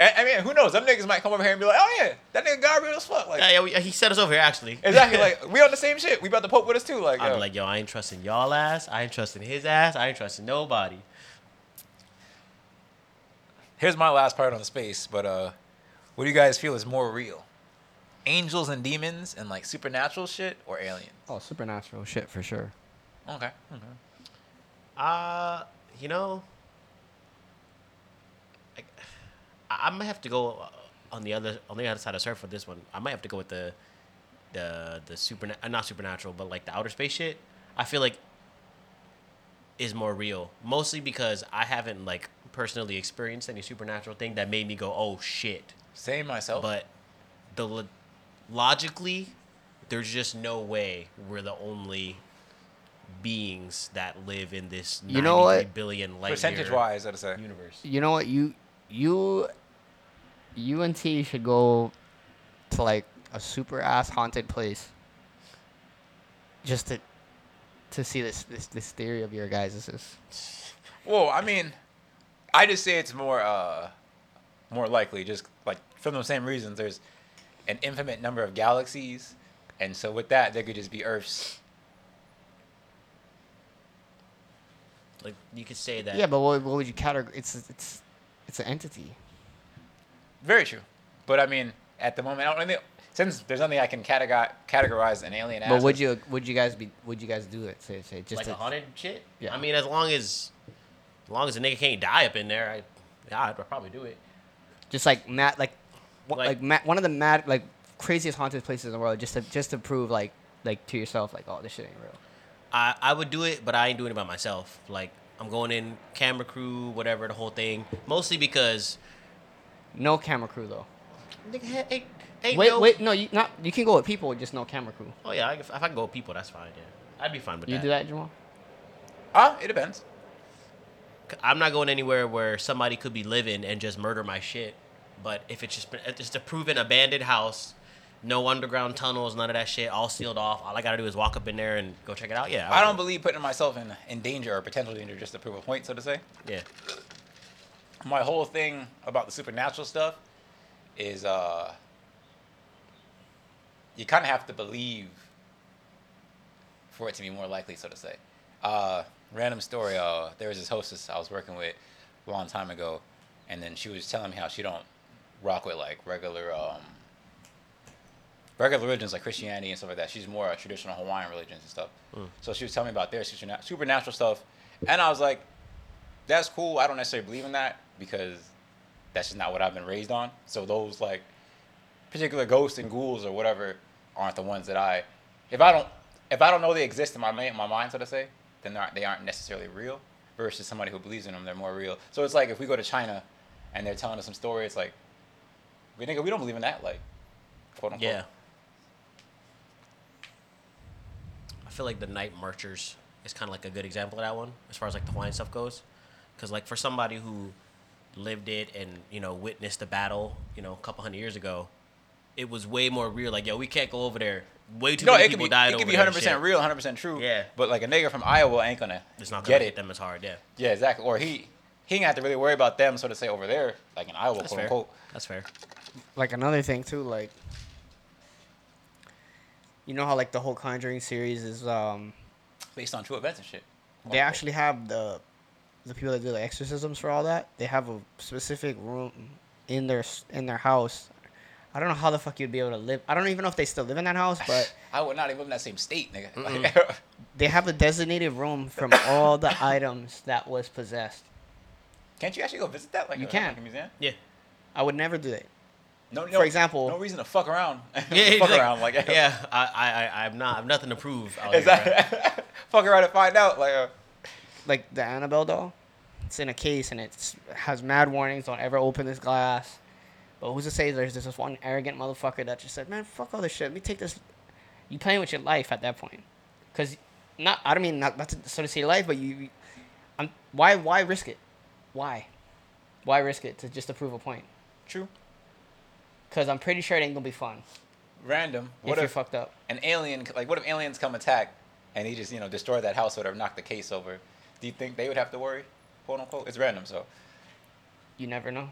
I mean, who knows? Them niggas might come over here and be like, oh yeah, that nigga got real as fuck. Like, Yeah, yeah, he set us over here actually. exactly. Like, we on the same shit. We brought the Pope with us too. Like, I'd yo. be like, yo, I ain't trusting y'all ass. I ain't trusting his ass. I ain't trusting nobody. here's my last part on the space. But uh, what do you guys feel is more real? Angels and demons and like supernatural shit or aliens? Oh, supernatural shit for sure. Okay. okay. Uh, you know, I, I might have to go on the other on the other side of surf for this one. I might have to go with the the the super uh, not supernatural, but like the outer space shit. I feel like is more real, mostly because I haven't like personally experienced any supernatural thing that made me go, "Oh shit." Same myself. But the lo- logically, there's just no way we're the only beings that live in this You know what? billion light percentage wise, I'd say. universe. You know what? You you UNT should go to like a super ass haunted place just to to see this this this theory of your guys' is Well, I mean, I just say it's more uh more likely, just like from the same reasons. There's an infinite number of galaxies, and so with that, there could just be Earths. Like you could say that. yeah. But what, what would you categorize? It's it's it's an entity. Very true, but I mean, at the moment, I don't think since there's nothing I can categorize categorize an alien as. But would you would you guys be would you guys do it? Say say just like to, a haunted shit. Yeah. I mean, as long as, as long as the nigga can't die up in there, I, yeah, I'd probably do it. just like mad like one- Like- like, ma- one of the mad like craziest haunted places in the world just to just to prove like like to yourself like oh this shit ain't real. I, I would do it, but I ain't doing it by myself. Like I'm going in camera crew, whatever, the whole thing. Mostly because No camera crew though. nigga ain't, ain't Wait no. wait no you not you can go with people with just no camera crew. Oh yeah, I, if I can go with people, that's fine. Yeah, I'd be fine with You that. You do that, Jamal? Ah, it depends. I'm not going anywhere where somebody could be living and just murder my shit. But if it's just it's just a proven abandoned house, no underground tunnels, none of that shit, all sealed off. All I gotta do is walk up in there and go check it out. Yeah, I don't believe putting myself in in danger or potential danger just to prove a point, so to say. Yeah, my whole thing about the supernatural stuff is uh you kind of have to believe for it to be more likely so to say uh random story uh there was this hostess i was working with a long time ago and then she was telling me how she don't rock with like regular um regular religions like christianity and stuff like that she's more uh, traditional hawaiian religions and stuff so she was telling me about their superna- supernatural stuff and i was like that's cool. I don't necessarily believe in that because that's just not what I've been raised on. So those like particular ghosts and ghouls or whatever aren't the ones that I if I don't if I don't know they exist in my ma- my mind, so to say, then they aren't, they aren't necessarily real. Versus somebody who believes in them, they're more real. So it's like if we go to China and they're telling us some story, it's like we nigga, we don't believe in that, like quote unquote. yeah. I feel like the night marchers is kind of like a good example of that one, as far as like the Hawaiian stuff goes. Because like for somebody who lived it and you know witnessed the battle, you know, a couple hundred years ago, it was way more real. Like yo, we can't go over there. Way too No, many people be died it could be there hundred percent real, hundred percent true. Yeah. But like a nigga from Iowa ain't gonna It's not gonna get hit it. them as hard. Yeah, Yeah, exactly. Or he he ain't have to really worry about them, so to say, over there, like in Iowa, that's quote fair. unquote. That's fair. Like another thing too, like you know how like the whole Conjuring series is um Based on true events and shit. quote they unquote. actually have the the people that do the exorcisms for all that. They have a specific room in their in their house. I don't know how the fuck you'd be able to live. I don't even know if they still live in that house, but I would not even live in that same state, nigga. Like, they have a designated room from all the items that was possessed. Can't you actually go visit that? Like You a, can. Like a museum? Yeah. I would never do that. No, no, For example- no reason to fuck around. Yeah, fuck like, around, like yeah. I, I, I, I'm not. I've nothing to prove. Out here, bro. exactly. fuck around and find out, like. Uh, Like the Annabelle doll, it's in a case and it has mad warnings. Don't ever open this glass. But who's to say there's this one arrogant motherfucker that just said, "Man, fuck all this shit. Let me take this." You playing with your life at that point, because not. I don't mean not, not to, so to say life, but you. you- I'm, why why risk it? Why? Why risk it to just to prove a point? true. Because I'm pretty sure it ain't gonna be fun Random. What if What you're fucked up. an alien? Like, what if aliens come attack, and he just you know destroy that house or whatever, knock the case over? Do you think they would have to worry? Quote unquote. It's random, so. You never know.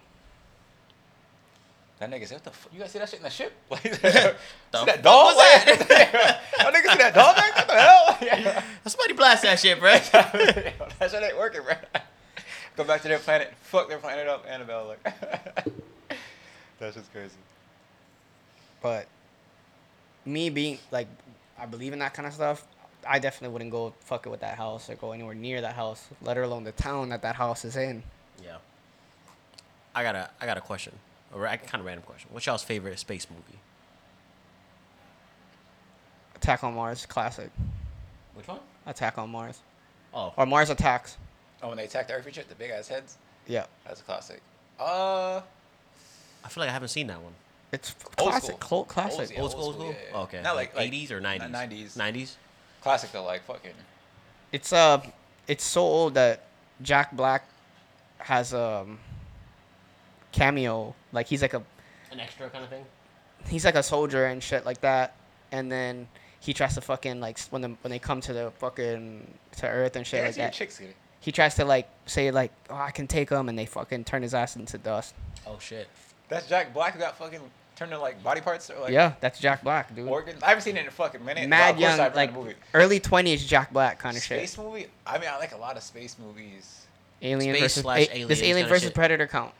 That nigga said, "What the fuck? You guys see that shit in the ship? Like, see that dog? was that? that nigga see that dog? Man? What the hell? Yeah. Somebody blast that shit, bro. that shit ain't working, bro. Go back to their planet. Fuck their planet up, Annabelle. Like, that's just crazy. But me being like, I believe in that kind of stuff. I definitely wouldn't go fucking with that house or go anywhere near that house, let alone the town that that house is in. Yeah. I got a I got a question. A ra- kind of random question. What's y'all's favorite space movie? Attack on Mars, classic. Which one? Attack on Mars Oh, or Mars Attacks. Oh, when they attack the Earth and shit, the big ass heads. Yeah, That's a classic. Uh, I feel like I haven't seen that one. it's Old classic, school. cult classic. Old school, old old school. school, yeah, Oh, yeah. okay. Not like like- like 80s or 90s? 90s. 90s. classic though, like fucking. It's uh, it's so old that Jack Black has a um, cameo. Like he's like a An extra kind of thing. he's like a soldier and shit like that, and then he tries to fucking like when the, when they come to the fucking to Earth and shit Yeah, like that. chicks. He tries to like say like, oh, I can take him, and they fucking turn his ass into dust. Oh shit. That's Jack Black who got fucking turned into like body parts or like yeah, that's Jack Black, dude. organs. I haven't seen it in a fucking minute. Mad but young, like movie. early twenties Jack Black kind of shit. Space movie. I mean, I like a lot of space movies. Alien Space versus slash a- this Alien versus. Predator count.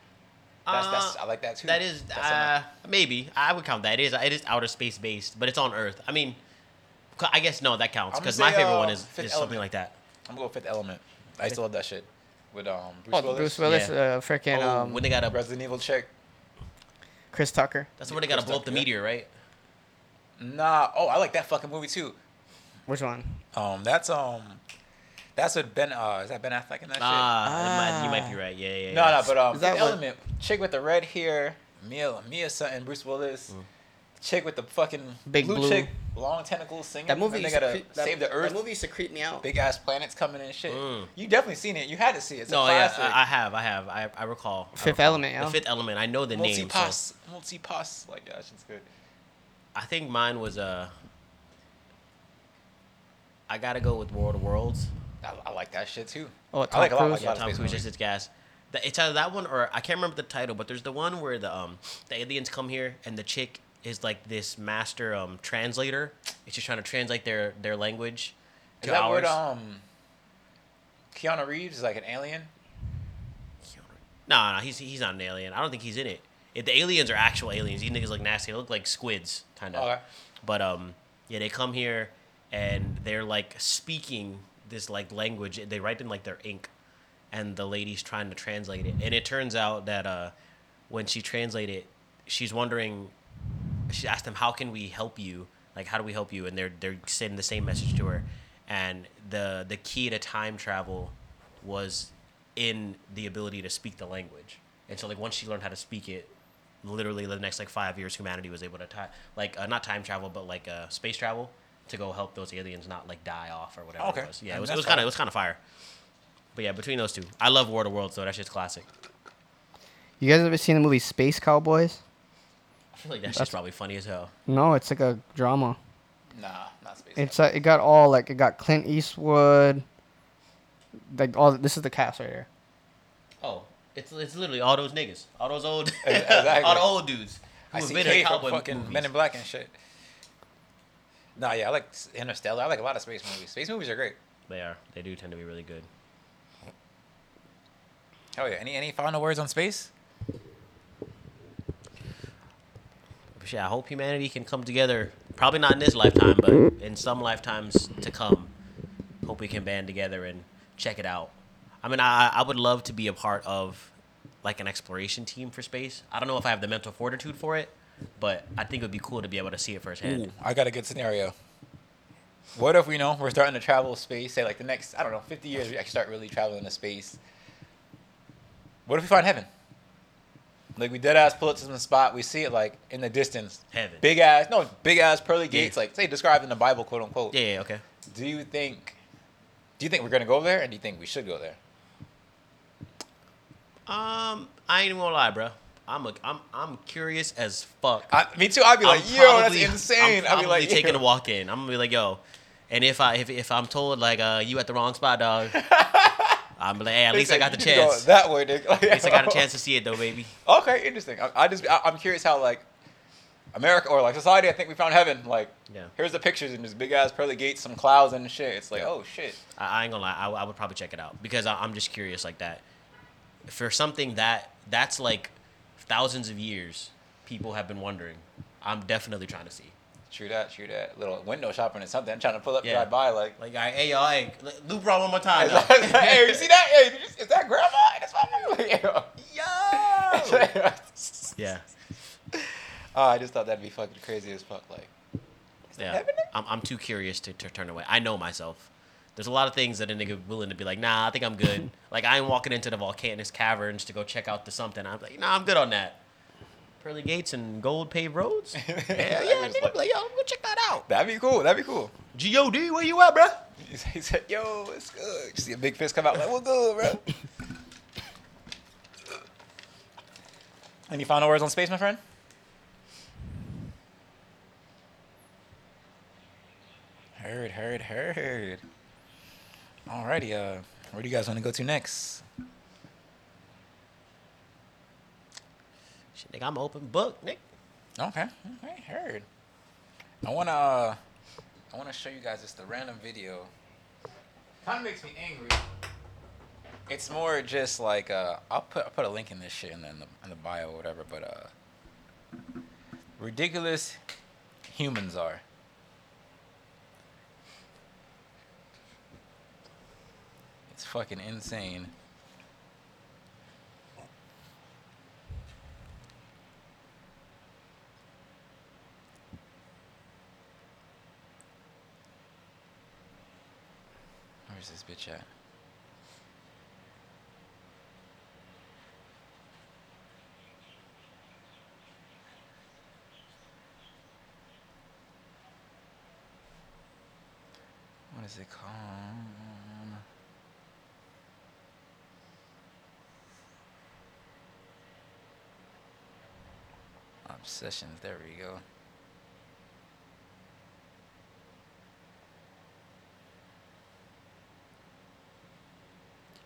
That's, that's Uh, I like that too. That is That's uh, maybe I would count that. It is it is outer space based, but it's on Earth. I mean, I guess no, that counts because my favorite uh, one is, is something Element. like that. I'm gonna go Fifth Element. I used to love that shit with um Bruce Oh, Willis. Bruce Willis, Yeah. uh, freaking oh, um, when they got a Resident Evil chick. Chris Tucker. that's where they got to Chris blow up the Tucker, yeah. meteor, right? Nah. Oh, I like that fucking movie too. Which one? Um, that's um, that's what Ben. Uh, is that Ben Affleck in that Ah, it might- you might Ah. be right. Yeah, yeah. shit? yeah. No, no, but um, Is that Fifth what- Element chick with the red hair, Mia Mia something, Bruce Willis. Mm. Chick with the fucking Big blue, blue. chick, long tentacles singing. That movie. And they used to gotta that- save the Earth. That movie used to creep me out. Big ass planets coming and shit. Mm. You definitely seen it. You had to see it. It's no, a yeah. I, I have, I have, I, I recall. I Fifth recall. Element, The. Fifth Element. I know the name. So Multi-pass, multi-pass. Like yeah, that shit's good. I think mine was uh. I gotta go with World of Worlds. I, I like that shit too. Oh, I Tom like a lot. Cruise? Like a Yeah, lot of Tom space Cruise just its gas. The, it's either that one or I can't remember the title, but there's the one where the um the aliens come here and the chick is like this master um translator. It's just trying to translate their their language Is that ours. what um? Keanu Reeves is like an alien. No, no, he's he's not an alien. I don't think he's in it. If the aliens are actual aliens, these niggas look nasty. They look like squids, kind of. Okay. But um, yeah, they come here and they're like speaking this like language. They write in like their ink, and the lady's trying to translate it. And it turns out that uh, when she translated it, she's wondering. She asked them, "How can we help you? Like, how do we help you?" And they're they're sending the same message to her. And the the key to time travel was in the ability to speak the language. And so like once she learned how to speak it, literally the next like five years humanity was able to time like uh, not time travel but like uh, space travel to go help those aliens not like die off or whatever Okay. it was. Yeah, I it mean, was, it was kind of it was kind of fire. But yeah, between those two, I love War of the Worlds though. That shit's classic. You guys ever seen the movie Space Cowboys? I feel like that shit's That's- probably funny as hell. No, it's like a drama. Nah, not space. It's uh, it got all like it got Clint Eastwood. Like all this is the cast right here. Oh, it's it's literally all those niggas, all those old, Exactly. all the old dudes who I have see been in cowboy fucking movies. Men in Black and shit. Nah, yeah, I like Interstellar. I like a lot of space movies. Space movies are great. They are. They do tend to be really good. Oh yeah. Any any final words on space? Yeah, I hope humanity can come together. Probably not in this lifetime, but in some lifetimes to come. Hope we can band together and check it out. I mean, I I would love to be a part of like an exploration team for space. I don't know if I have the mental fortitude for it, but I think it would be cool to be able to see it firsthand. Ooh, I got a good scenario. What if we know we're starting to travel space? Say like the next I don't know, fifty years we actually start really traveling to space. What if we find heaven? Like we dead ass pull up to some spot, we see it like in the distance. Heaven. Big ass, no, big ass pearly Yeah. gates, like say described in the Bible, quote unquote. Yeah, yeah, okay. Do you think? Do you think we're gonna go there, and do you think we should go there? Um, I ain't even gonna lie, bro. I'm a, I'm I'm curious as fuck. I, me too. I'd be like, I'm yo, probably- that's insane. I'm I'd be like, taking yo. a walk in. I'm gonna be like, yo, and if I if, if I'm told like uh you at the wrong spot, dog, I'm like, hey, at least I got the "You need to go chance. that way, nigga. At least I got a chance to see it though, baby. Okay, interesting. I, I just I, I'm curious how like America or like society. I think we found heaven. Like, Yeah. here's the pictures and there's big ass pearly gates, some clouds and shit. It's like, Yeah. oh shit. I, I ain't gonna lie, I, I would probably check it out because I, I'm just curious like that. For something that that's like thousands of years, people have been wondering. I'm definitely trying to see. True that, true that. Little window shopping or something. I'm trying to pull up, Yeah. drive by, like. Like, right, hey, y'all, hey, loop around one more time. now. hey, you see that? Hey, you, is that grandma? That's my mom. Yo! yeah, oh, I just thought that'd be fucking crazy as fuck. Like, yeah. I'm, I'm too curious to, to turn away. I know myself. There's a lot of things that a nigga willing to be like, nah, I think I'm good. like, I ain't walking into the volcanoes caverns to go check out the something. I'm like, nah, I'm good on that. Pearly gates and gold paved roads? yeah, yeah, I nigga, like- like, yo, go check that out. that'd be cool. That'd be cool. G.O.D., where you at, bruh? He said, "Yo, it's good." You see a big fist come out, like, "What good, bro?" Any final words on space, my friend? Heard, heard, heard. Alrighty, uh, where do you guys want to go to next? Nigga, I'm open book, Nick. Okay, okay, heard. I wanna, uh, I wanna show you guys just a random video. Kind of makes me angry. It's more just like, uh, I'll put I'll put a link in this shit in the in the, in the bio or whatever. But uh, ridiculous humans are. It's fucking insane. Where's this bitch at? What is it called? Obsessions, there we go.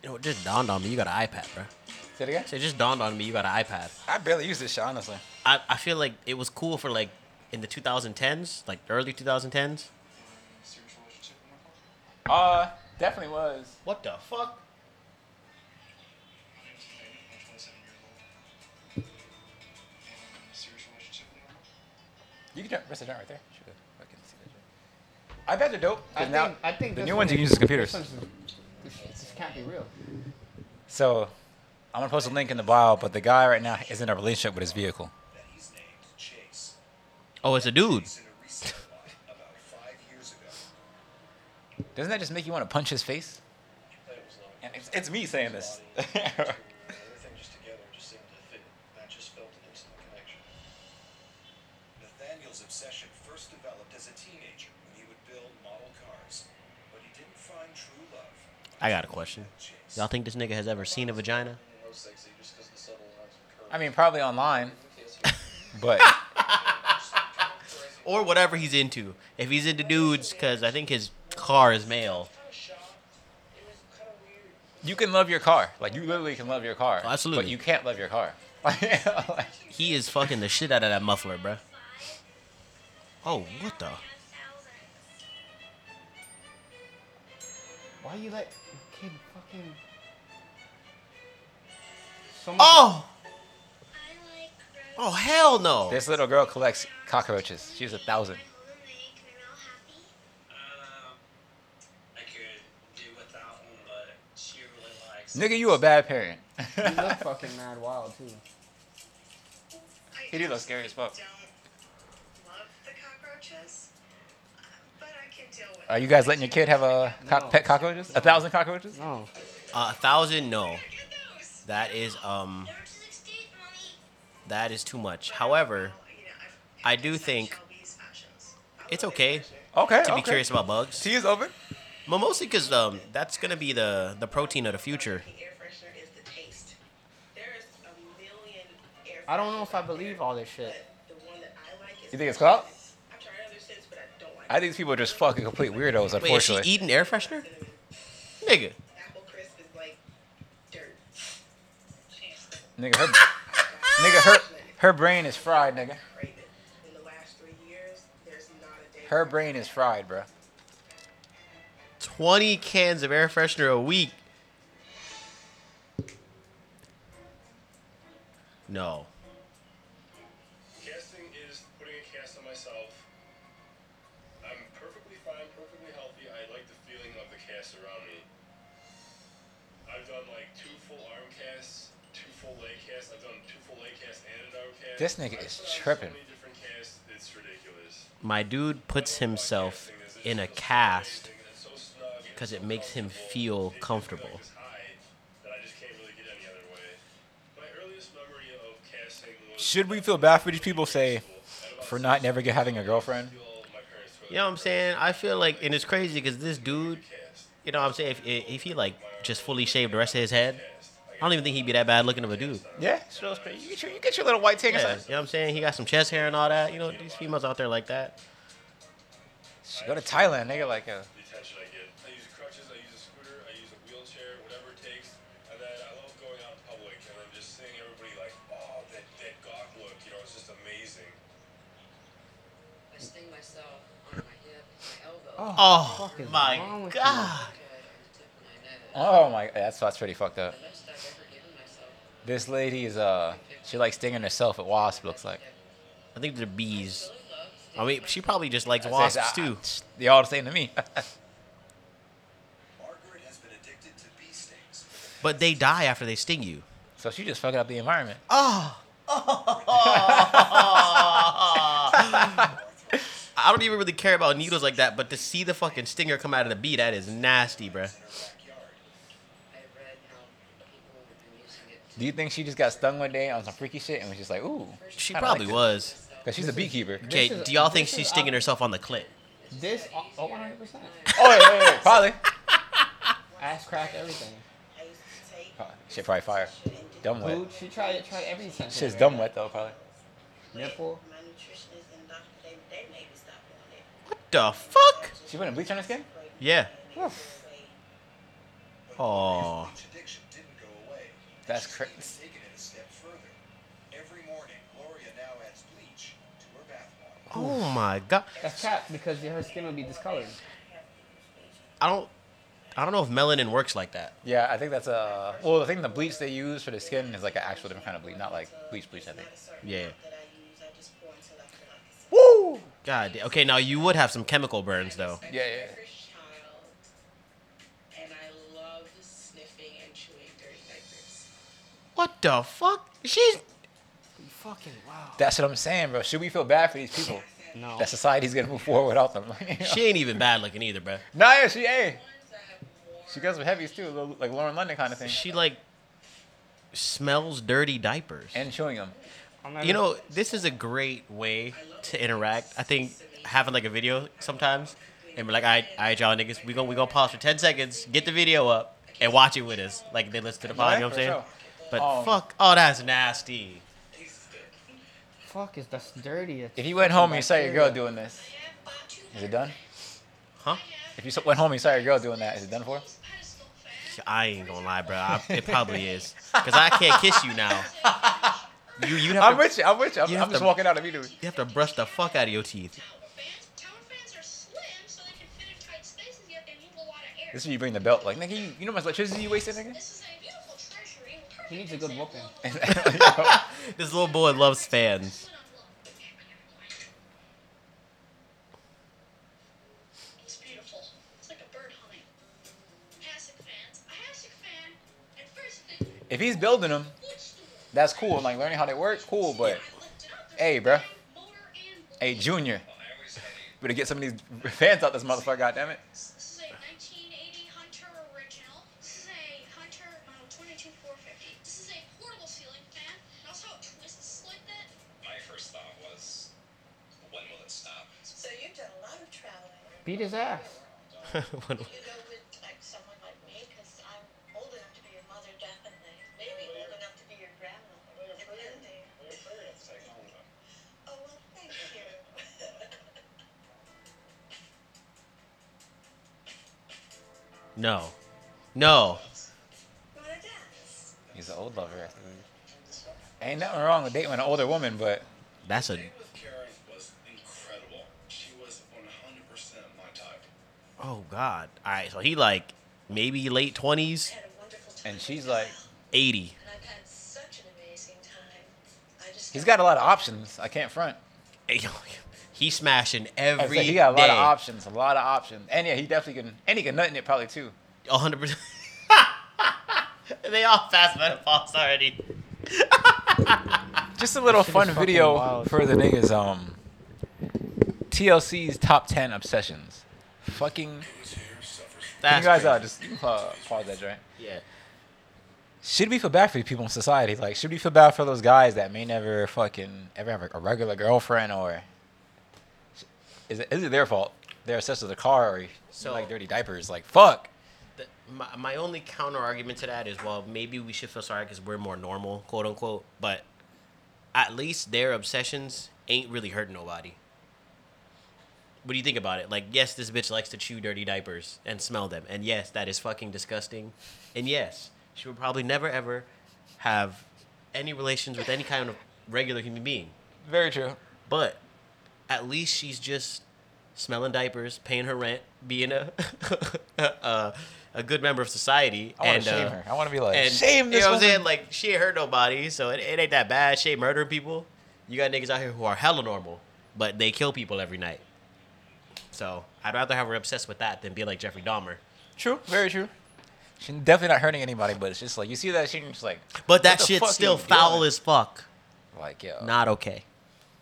You know, it just dawned on me. You got an iPad, bro. Say it again? So it just dawned on me. You got an iPad. I barely use this shit, honestly. I, I feel like it was cool for like in the 2010s, like early 2010s. Serious relationship with my father? Uh, definitely was. What the fuck? My name's David. I'm 27 years old. And I'm in a serious relationship with my mom. You can turn- press the joint right there. Should fucking see that shit. I bet they're dope. I now think, I think the new one ones you can use as computers. This, one's- this, this can't be real. So, I'm gonna post a link in the bio. But the guy right now is in a relationship with his vehicle. that he's named Chase. Oh, it's a dude. He's in a resale lot about five years ago. Doesn't that just make you want to punch his face? That it was low. And it's, it's me saying this. I got a question. Y'all think this nigga has ever seen a vagina? No sexy just because the subtle lines and curves. I mean, probably online, but Or whatever he's into. If he's into dudes, because I think his car is male. you can love your car. Like you literally can love your car. Oh, absolutely. But you can't love your car. Like, He is fucking the shit out of that muffler, bruh. Oh, what the? Why you let kid fucking? So much Oh! Oh, hell no. this little girl collects cockroaches. She was a thousand. Um, I could do without one, but she really likes. Nigga, you a bad parent. You look fucking mad wild too. He do look scary as fuck. Don't love the cockroaches, uh, but I can deal with. Are you guys letting your kid have a co- No. pet cockroaches? A thousand cockroaches? No. Uh, a thousand, no. That is, um, They're to extinct, mommy. that is too much. However, Well, you know, I've I picked do think Shelby's fashions. I it's love okay it. Okay. to be okay. curious about bugs. Tea is open. But mostly because um, that's gonna be the the protein of the future. The air freshener is the taste. There's a million air I don't know if I believe all this shit. but the one that I like is You think it's clout? I've tried other scents, but I don't like I think these people are just fucking complete weirdos, unfortunately. Wait, is she unfortunately. eating air freshener? Nigga. Apple crisp is like dirt. Nigga, her, nigga, her, her brain is fried, nigga. Crave it. In the last three years, there's not a day. Her brain is fried, bruh. 20 cans of air freshener a week. No. This nigga is tripping. So many different casts, it's ridiculous. My dude puts himself in a cast because it makes him feel comfortable. Should we feel bad for these people, say, for not never get, having a girlfriend? You know what I'm saying? I feel like, and it's crazy because this dude, you know what I'm saying? If, if he like just fully shaved the rest of his head, I don't even think he'd be that bad looking of a dude. Yeah, sure, you get your, you get your little white tank. Yeah, Yeah. you know what I'm saying? He got some chest hair and all that. You know, these females out there like that. Go to Thailand, nigga. Like a. The attention I get. I use use a scooter, I use a wheelchair, whatever it takes. And then I love going out in public and then just seeing everybody like, oh, that, that look, you know, it's just amazing. I sting myself on my hip, my elbow. Oh, oh my wrong with you? god. Okay, on the tip of my nose. Oh my, that's that's pretty fucked up. The most I've ever given myself. This lady is uh, she likes stinging herself at wasp. Looks like. I think they're bees. I mean, she probably just likes That's- wasps that's- too. They all the same to me. Margaret has been addicted to bee stings. But they die after they sting you. so she just fucking up the environment. Oh. I don't even really care about needles like that, but to see the fucking stinger come out of the bee, that is nasty, bruh. I read how people have been using it. Do you think she just got stung one day on some freaky shit and was just like, ooh? She probably like was. Because she's a beekeeper. Okay, is- do y'all think she's stinging up- herself on the clit? This, oh, oh 100%. Oh, yeah, yeah, yeah, probably. Ass crack, everything. I used Probably. Shit probably fire. Dumb wet. Food, she tried, tried everything. Shit's dumb wet though, probably. Nipple. my nutritionist and doctor, they, they made me stop doing it. What the fuck? She putting bleach on her skin? Yeah. But Aw. That's crazy. even taken it a step further. Every morning, Gloria now adds bleach to her bath water. Oh my god. That's cat because her skin will be discolored. I don't. I don't know if melanin works like that. Yeah, I think that's a. Well, I think the bleach they use for the skin is like an actual different kind of bleach, not like bleach bleach. I think. Yeah. That I use, I just pour until I feel Woo! God. Okay, now you would have some chemical burns though. Yeah, yeah. What the fuck? She's. Fucking wow. That's what I'm saying, bro. Should we feel bad for these people? No. That society's gonna move forward without them. She ain't even bad looking either, bro. Nah, yeah, she ain't. Ones that have more. She got some heavies too, little- like Lauren London kind of thing. She like smells dirty diapers. And chewing them. You know, this is a great way to interact. I think having like a video sometimes and be like, all right, all right, y'all niggas, we gonna we gonna pause for ten seconds, get the video up, and watch it with us. Like they listen to the pod, you know what I'm saying? for But Um, fuck, oh that's nasty. Fuck is that's dirty. It's If you went fucking home and you saw your girl bacteria. doing this, is it done? Huh? If you s- went home and you saw your girl doing that, is it done for? I ain't gonna lie, bro. I, it probably is. Cause I can't kiss you now. You you have I'm to with you. I'm with you. I'm, you I'm just to- walking out of immediately. you have to brush the fuck out of your teeth. Tower fans are slim, so they can fit in tight spaces, yet they move a lot of air. This is where you bring the belt. Like, nigga, you, you know how much electricity you wasted, nigga? He needs a good whooping. This little boy loves fans. It's beautiful. It's like a bird humming. Lasko fans. A Lasko fan, at first, they if he's building them, that's cool. I'm Like learning how they work, cool. But hey, bruh, hey, Junior, better get some of these fans out this motherfucker. Goddamn it. Oh well, thank you. no, no. You wanna dance? He's an old lover. Ain't nothing wrong with dating an older woman, but That's a. Date with Karen was incredible. She was 100% my type. Oh God. All right, so he like maybe late twenties, Had a wonderful time. and she's like, eighty. And I've had such an amazing time. I just he's got a lot of options. I can't front. He's smashing I every said, he got a lot day. of options, a lot of options, and yeah, he definitely can, and he can nut in it probably too. A hundred percent. They all fast menopause already. Just a little fun video wild. for the niggas. Um, TLC's top ten obsessions. Fucking. That's you guys uh, just uh, pause that, right? yeah. Should we feel bad for these people in society? Like, should we feel bad for those guys that may never fucking ever have a regular girlfriend, or is it is it their fault? They're obsessed with the car, or So- like dirty diapers. Like, fuck. The, my, my only counter argument to that is well maybe we should feel sorry because we're more normal quote unquote but at least their obsessions ain't really hurting nobody what do you think about it like yes this bitch likes to chew dirty diapers and smell them and yes that is fucking disgusting and yes she would probably never ever have any relations with any kind of regular human being Very true. but at least she's just smelling diapers, paying her rent, being a a, a good member of society. I want to shame uh, her. I want to be like, and shame this You know what I'm saying? woman. Like she ain't hurt nobody, so it, it ain't that bad. She ain't murdering people. You got niggas out here who are hella normal, but they kill people every night. So I'd rather have her obsessed with that than be like Jeffrey Dahmer. True. Very true. She's definitely not hurting anybody, but it's just like you see that shit, and just like, But that shit's still foul doing? as fuck. like, yo, Not okay.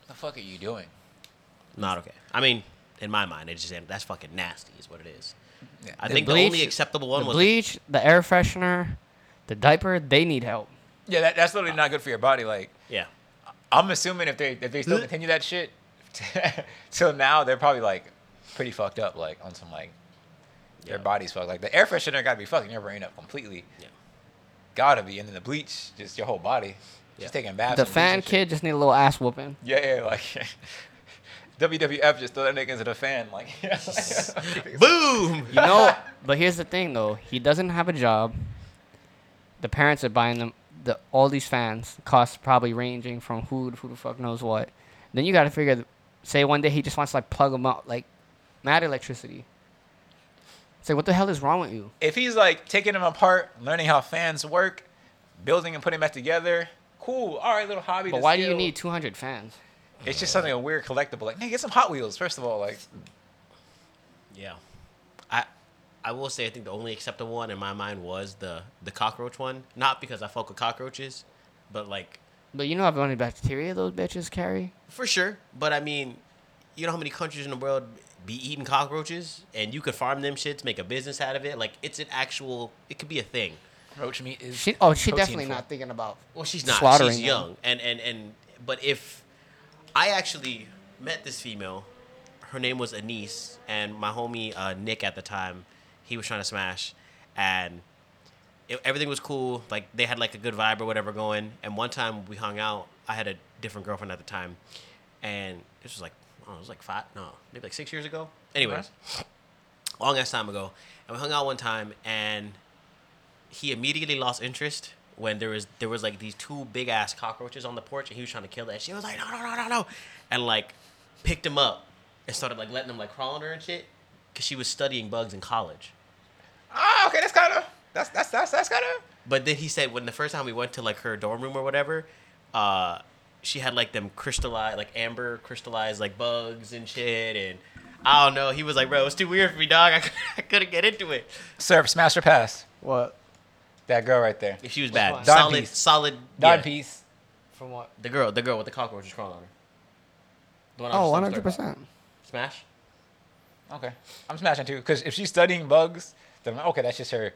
what the fuck are you doing? Not okay. I mean, in my mind, it's just that's fucking nasty. Is what it is. Yeah. I The think the only acceptable one the was bleach, the air freshener, the diaper, they need help. Yeah, that, that's literally not good for your body. Like, yeah. I'm assuming if they if they still continue that shit till now, they're probably like pretty fucked up, like on some like their Yeah. body's fucked. Like the air freshener gotta be fucking your brain up completely. Yeah. Gotta be, and then the bleach, just your whole body, Yeah. just taking baths. The fan kid just need a little ass whooping. Yeah, yeah, like WWF just throw that nigga into the fan, like. Boom. You know, but here's the thing though. He doesn't have a job. The parents are buying them the all these fans. Costs probably ranging from who who the fuck knows what. Then you got to figure. Say one day he just wants to like plug them up like mad electricity. It's like what the hell is wrong with you? if he's like taking them apart, learning how fans work, building and putting them back together, cool. All right, little hobby. But to why do you need 200 fans? It's just something a weird collectible. Like, nigga, get some Hot Wheels first of all. Like, Yeah. I I will say I think the only acceptable one in my mind was the the cockroach one. Not because I fuck with cockroaches, but like But you know how many bacteria those bitches carry? for sure. But I mean, you know how many countries in the world be eating cockroaches and you could farm them shits, make a business out of it. Like it's an actual it could be a thing. roach meat is. She oh she protein definitely full. not thinking about. Well, she's not. Slaughtering she's them. young, and and and but if I actually met this female, her name was Anise, and my homie uh, Nick at the time, he was trying to smash, and it, everything was cool. Like they had like a good vibe or whatever going. And one time we hung out. I had a different girlfriend at the time, and this was like oh, it was like five, no, maybe like six years ago. Anyways, long ass time ago, and we hung out one time, and he immediately lost interest when there was there was like these two big ass cockroaches on the porch and he was trying to kill that. She was like, no, no, no, no, no, and like picked him up and started like letting him like crawl on her and shit because she was studying bugs in college. Ah, okay, that's kind of that's that's that's that's kind of. But then he said when the first time we went to like her dorm room or whatever, uh, she had like them crystallized like amber crystallized like bugs and shit and. I don't know. He was like, bro, it's too weird for me, dog. I, I couldn't get into it. Surf, smash or pass. What? That girl right there. If she was bad, one? Solid, piece. solid. Dime yeah. piece. From what? The girl, the girl with the cockroaches crawling on her. The one I Oh, was 100%. Smash. Okay, I'm smashing too. Cause if she's studying bugs, then okay, that's just her.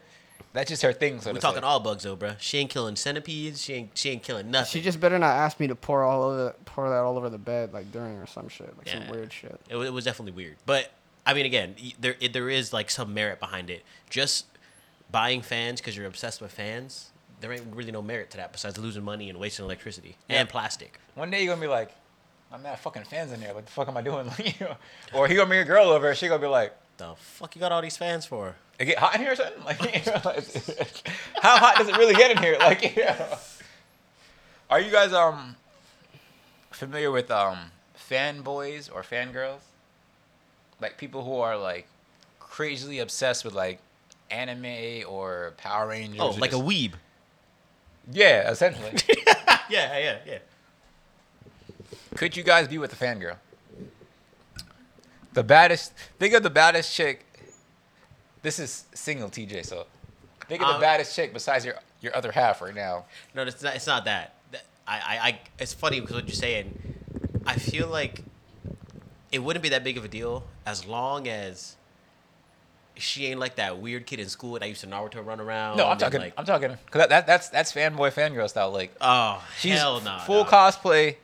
That's just her thing. So We're talking say. all bugs though, bro. She ain't killing centipedes. She ain't. She ain't killing nothing. She just better not ask me to pour all over pour that all over the bed like during or some shit like Yeah. some weird shit. It, it was definitely weird, but I mean, again, there it, there is like some merit behind it. Just buying fans because you're obsessed with fans, there ain't really no merit to that besides losing money and wasting electricity Yeah. and plastic. One day you're gonna be like, I'm mad fucking fans in there. What the fuck am I doing? or he gonna bring a girl over. She gonna be like, The fuck you got all these fans for? it get hot in here or something? Like, how hot does it really get in here? Like, yeah. Are you guys um familiar with um fanboys or fangirls? Like people who are like crazily obsessed with like anime or Power Rangers. Oh, like a just- weeb. yeah, essentially. yeah, yeah, yeah. Could you guys be with a fangirl? The baddest. Think of the baddest chick. This is single TJ, so think of the Um, baddest chick besides your your other half right now. No, it's not. It's not that. That- I, I, I. It's funny because what you're saying. I feel like it wouldn't be that big of a deal as long as she ain't like that weird kid in school that I used to Naruto run around. No, I'm and, talking. Like, I'm talking. Cause that, that that's that's fanboy fangirl style. Like oh she's hell no. full cosplay,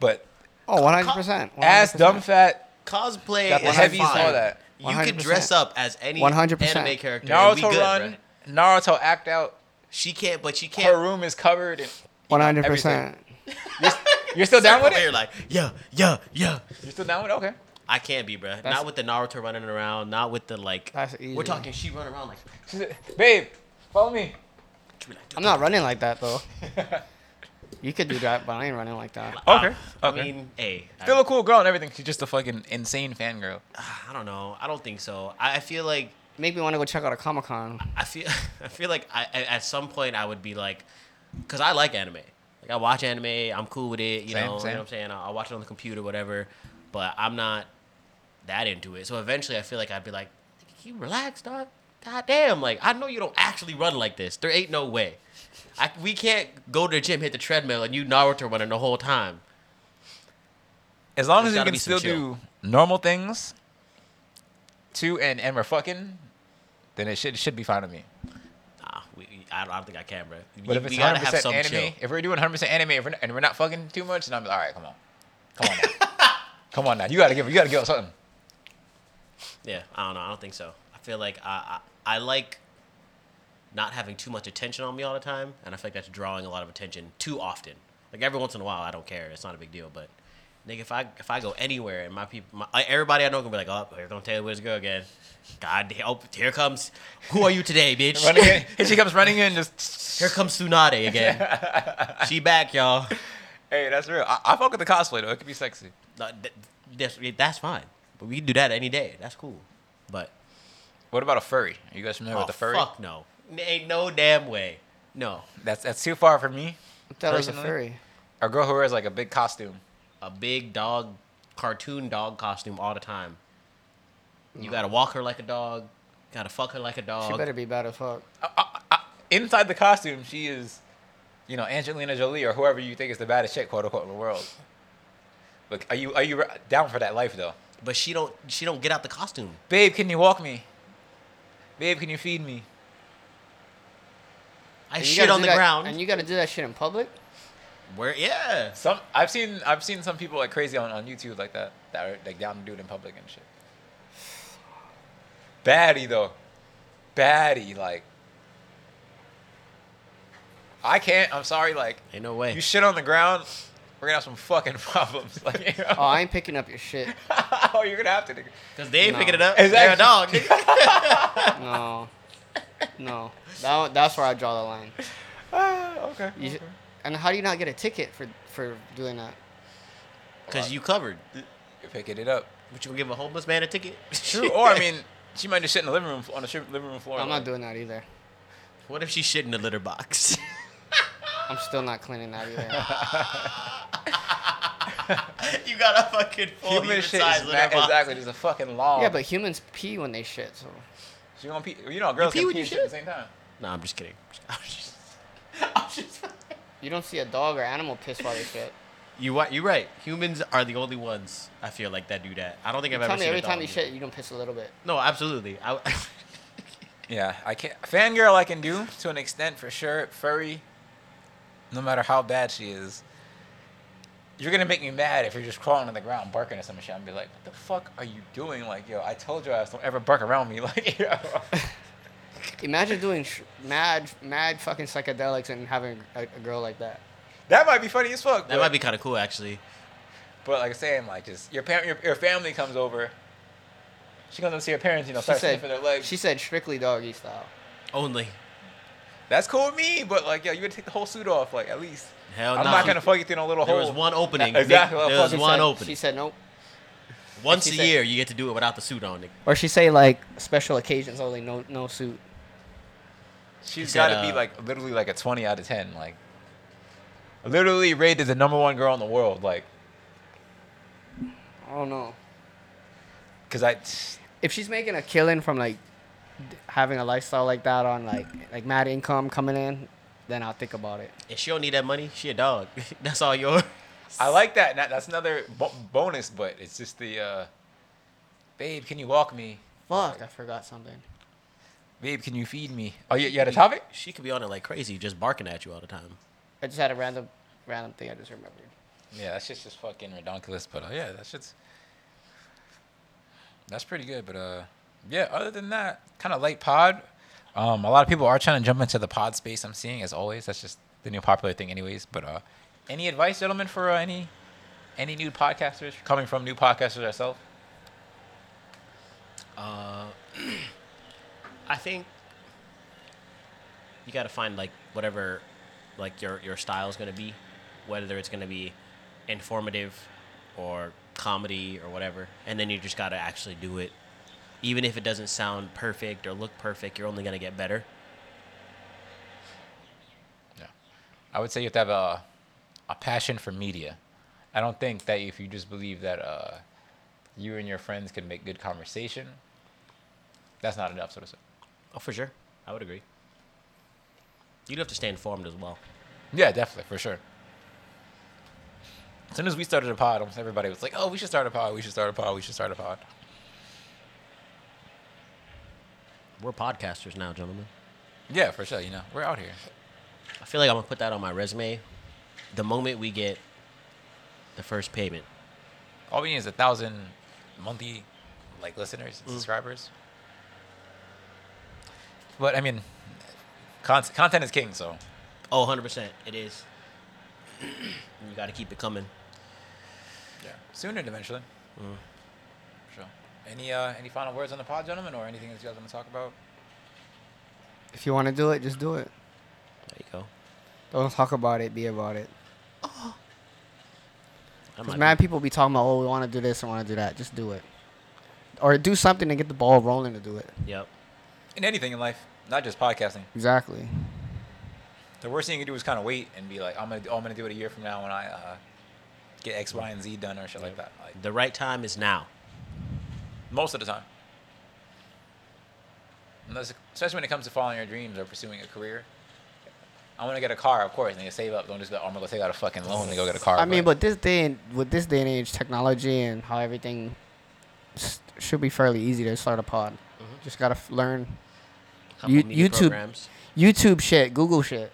but Oh, 100%. ass dumb fat. Cosplay Got the is heavies fine. and all that. You could 100%. dress up as any 100%. anime character. and be Naruto good, run. bruh. Naruto act out. She can't, but she can't. Her room is covered. And, One hundred percent. You're still down with it? You're it? like, yeah, yeah, yeah. You're still down with it? Okay. I can't be, bruh. That's- Not with the Naruto running around. Not with the like. That's easy. We're talking. She run around like. She's like, Babe, follow me. she be like, I'm not running like that though. You could do that, but I ain't running like that. Okay. I okay. mean, hey, I- Still a cool girl and everything. She's just a fucking insane fangirl. I don't know. I don't think so. I, I feel like Make me want to go check out a Comic Con. I feel I feel like I, I- at some point I would be like, because I like anime. Like I watch anime. I'm cool with it. You Same, know, you same. know what I'm saying. I'll, I'll watch it on the computer, whatever. But I'm not that into it. So eventually, I feel like I'd be like, "You relax, dog. God damn. Like I know you don't actually run like this. There ain't no way. I, we can't go to the gym, hit the treadmill, and you Naruto running the whole time. As long There's as you can still chill. do normal things, too, and and we're fucking, then it should should be fine with me. Nah, we, I, don't, I don't think I can, bro. But if we it's gotta 100 have percent anime, chill. if we're doing 100 percent anime if we're not, and we're not fucking too much, then I'm like, all right, come on, come on, now. come on now. You gotta give you gotta give us something. Yeah, I don't know. I don't think so. I feel like I, I I like not having too much attention on me all the time, and I feel like that's drawing a lot of attention too often. Like every once in a while, I don't care. It's not a big deal. But nigga, if I if I go anywhere and my people, my, everybody I know gonna be like, oh, here don't tell you where to go again. God, oh, here comes. Who are you today, bitch? Running in, here she comes running in, just Here comes Tsunade again. she back, y'all. hey, that's real. I, I fuck with the cosplay though. It could be sexy. No, th- that's, that's fine. But we can do that any day. That's cool. But What about a furry? Are you guys familiar oh, with the furry? fuck no. Ain't no damn way. No. That's that's too far for me. That was a furry. A girl who wears like a big costume. a big dog, cartoon dog costume all the time. You mm. gotta walk her like a dog. Gotta fuck her like a dog. She better be bad as fuck. Uh, uh, uh, inside the costume, she is, you know, Angelina Jolie or whoever you think is the baddest chick, quote unquote, in the world. Look, are you are you down for that life though? But she don't. She don't get out the costume. Babe, can you walk me? Babe, can you feed me? I shit on the that- ground. And you got to do that shit in public. Where? Yeah. Some I've seen I've seen some people like crazy on, on YouTube like that that are like down to do it in public and shit. Baddie though, baddie like. I can't. I'm sorry. Like Ain't no way. you shit on the ground, we're gonna have some fucking problems. Like you know? Oh, I ain't picking up your shit. oh, you're gonna have to. nigga. Cause they ain't No. picking it up. Exactly. They're a dog. No, no. That, that's where I draw the line. Ah, okay. You sh- and how do you not get a ticket for for doing that? Cause you covered. You're picking it up. But you gonna give a homeless man a ticket? True. or I mean, she might just shit in the living room on the living room floor. I'm like- not doing that either. What if she shit in the litter box? I'm still not cleaning that either. you got a fucking full Human human shit size is litter ma- box. exactly. There's a fucking law. yeah, but humans pee when they shit, so she gonna pee. You know, girls pee can pee you and shit at the same time. No, I'm just kidding. I'm just, I'm just you don't see a dog or animal piss while they shit. You what? You're right. Humans are the only ones I feel like that do that. I don't think I've Tell ever me seen every a time you do shit, you don't piss a little bit. No, absolutely. I, Yeah, I can't. Fangirl I can do to an extent for sure. Furry, no matter how bad she is, you're gonna make me mad if you're just crawling on the ground barking at some shit. I'm be like, what the fuck are you doing? Like, yo, I told your ass don't ever bark around me. Like, yo. Imagine doing sh- mad, mad fucking psychedelics and having a, a girl like that. that might be funny as fuck. that but, might be kind of cool, actually. But like I'm saying, like just your parent, your, your family comes over. She comes to see her parents, you know, She start said, sniffing their legs. she said strictly doggy style. Only. That's cool with me, but like, yo, you gotta take the whole suit off, like at least. Hell no. I'm no. not gonna fuck you through no little There hole. was one opening. Exactly, Nick. There was fucking one said, opening. She said nope. Once she a said- year, you get to do it without the suit on. Nick. Or she say like special occasions only, no no suit. She's said, got to be uh, like literally like a 20 out of 10. Like, literally rated the number one girl in the world. Like, I don't know. Cause I, if she's making a killing from like d- having a lifestyle like that on like like mad income coming in, then I'll think about it. If she don't need that money, she a dog. That's all yours. I like that. That's another bo- bonus, but it's just the, uh, babe, can you walk me? Fuck, I forgot something. Babe, can you feed me? Oh, you, you had a topic? She could be on it like crazy, just barking at you all the time. I just had a random random thing I just remembered. Yeah, that's just just fucking redonkulous. But uh, yeah, that's just that's pretty good. But uh, yeah. Other than that, kind of light pod. Um, a lot of people are trying to jump into the pod space. I'm seeing as always. That's just the new popular thing, anyways. But uh, any advice, gentlemen, for uh, any any new podcasters coming from new podcasters ourselves? Uh, I think you got to find like whatever like your your style is gonna be, whether it's gonna be informative or comedy or whatever, and then you just got to actually do it. Even if it doesn't sound perfect or look perfect, you're only gonna get better. Yeah, I would say you have to have a a passion for media. I don't think that if you just believe that uh, you and your friends can make good conversation, that's not enough, so to say. Oh, for sure, I would agree. You'd have to stay informed as well. Yeah, definitely, for sure. As soon as we started a pod, almost everybody was like, "Oh, we should start a pod. We should start a pod. We should start a pod." We're podcasters now, gentlemen. Yeah, for sure. You know, we're out here. I feel like I'm gonna put that on my resume. The moment we get the first payment, All we need is a thousand monthly, like listeners, and Mm. subscribers. But I mean, con- content is king. So oh, 100 percent, it is. you got to keep it coming. yeah, sooner than eventually. Mm. Sure. Any uh, any final words on the pod, gentlemen, or anything that you guys want to talk about? If you want to do it, just do it. There you go. Don't talk about it. Be about it. I Because mad be- people be talking about, oh, we want to do this, I want to do that. Just do it, or do something to get the ball rolling to do it. Yep. In anything in life, not just podcasting. Exactly. The worst thing you can do is kind of wait and be like, "I'm gonna, oh, I'm gonna do it a year from now when I uh, get X, Y, and Z done or shit like that." Like The right time is now. Most of the time, Unless, especially when it comes to following your dreams or pursuing a career. I want to get a car, of course, and you save up. Don't just go, oh, I'm gonna go take out a fucking loan to go get a car. I mean, but this day and with this day and age, technology and how everything s- should be fairly easy to start a pod. Just gotta f- learn You- YouTube- programs. YouTube shit, Google shit.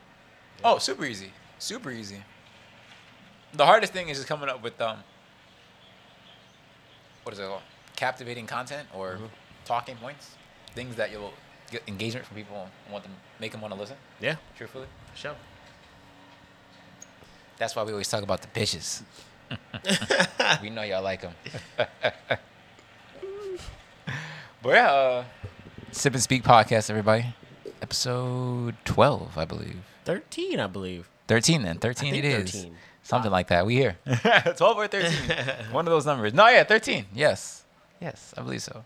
Oh, super easy. Super easy. The hardest thing is just coming up with um what is it called? Captivating content or Mm-hmm. talking points. Things that you'll get engagement from people and want them make them want to listen. Yeah, Truthfully. for sure. That's why we always talk about the bitches. we know y'all like them. but yeah, uh, Sip and Speak podcast, everybody. Episode 12, I believe. 13, I believe. 13 then. 13 think it is. 13. Something like that. We here. 12 or 13. One of those numbers. No, yeah, 13. Yes. Yes, I believe so.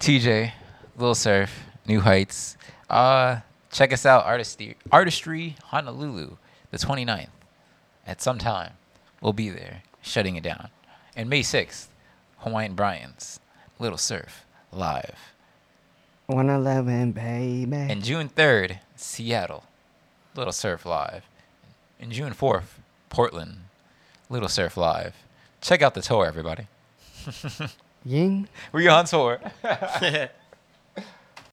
TJ, Lil Surf, New Heights. Uh, check us out, Artistry, Artistry Honolulu, the 29th. At some time, we'll be there, shutting it down. And May 6th, Hawaiian Brian's, Little Surf, live. 111, baby. And June 3rd, Seattle, Little Surf Live. And June 4th, Portland, Little Surf Live. Check out the tour, everybody. Ying. We're on tour.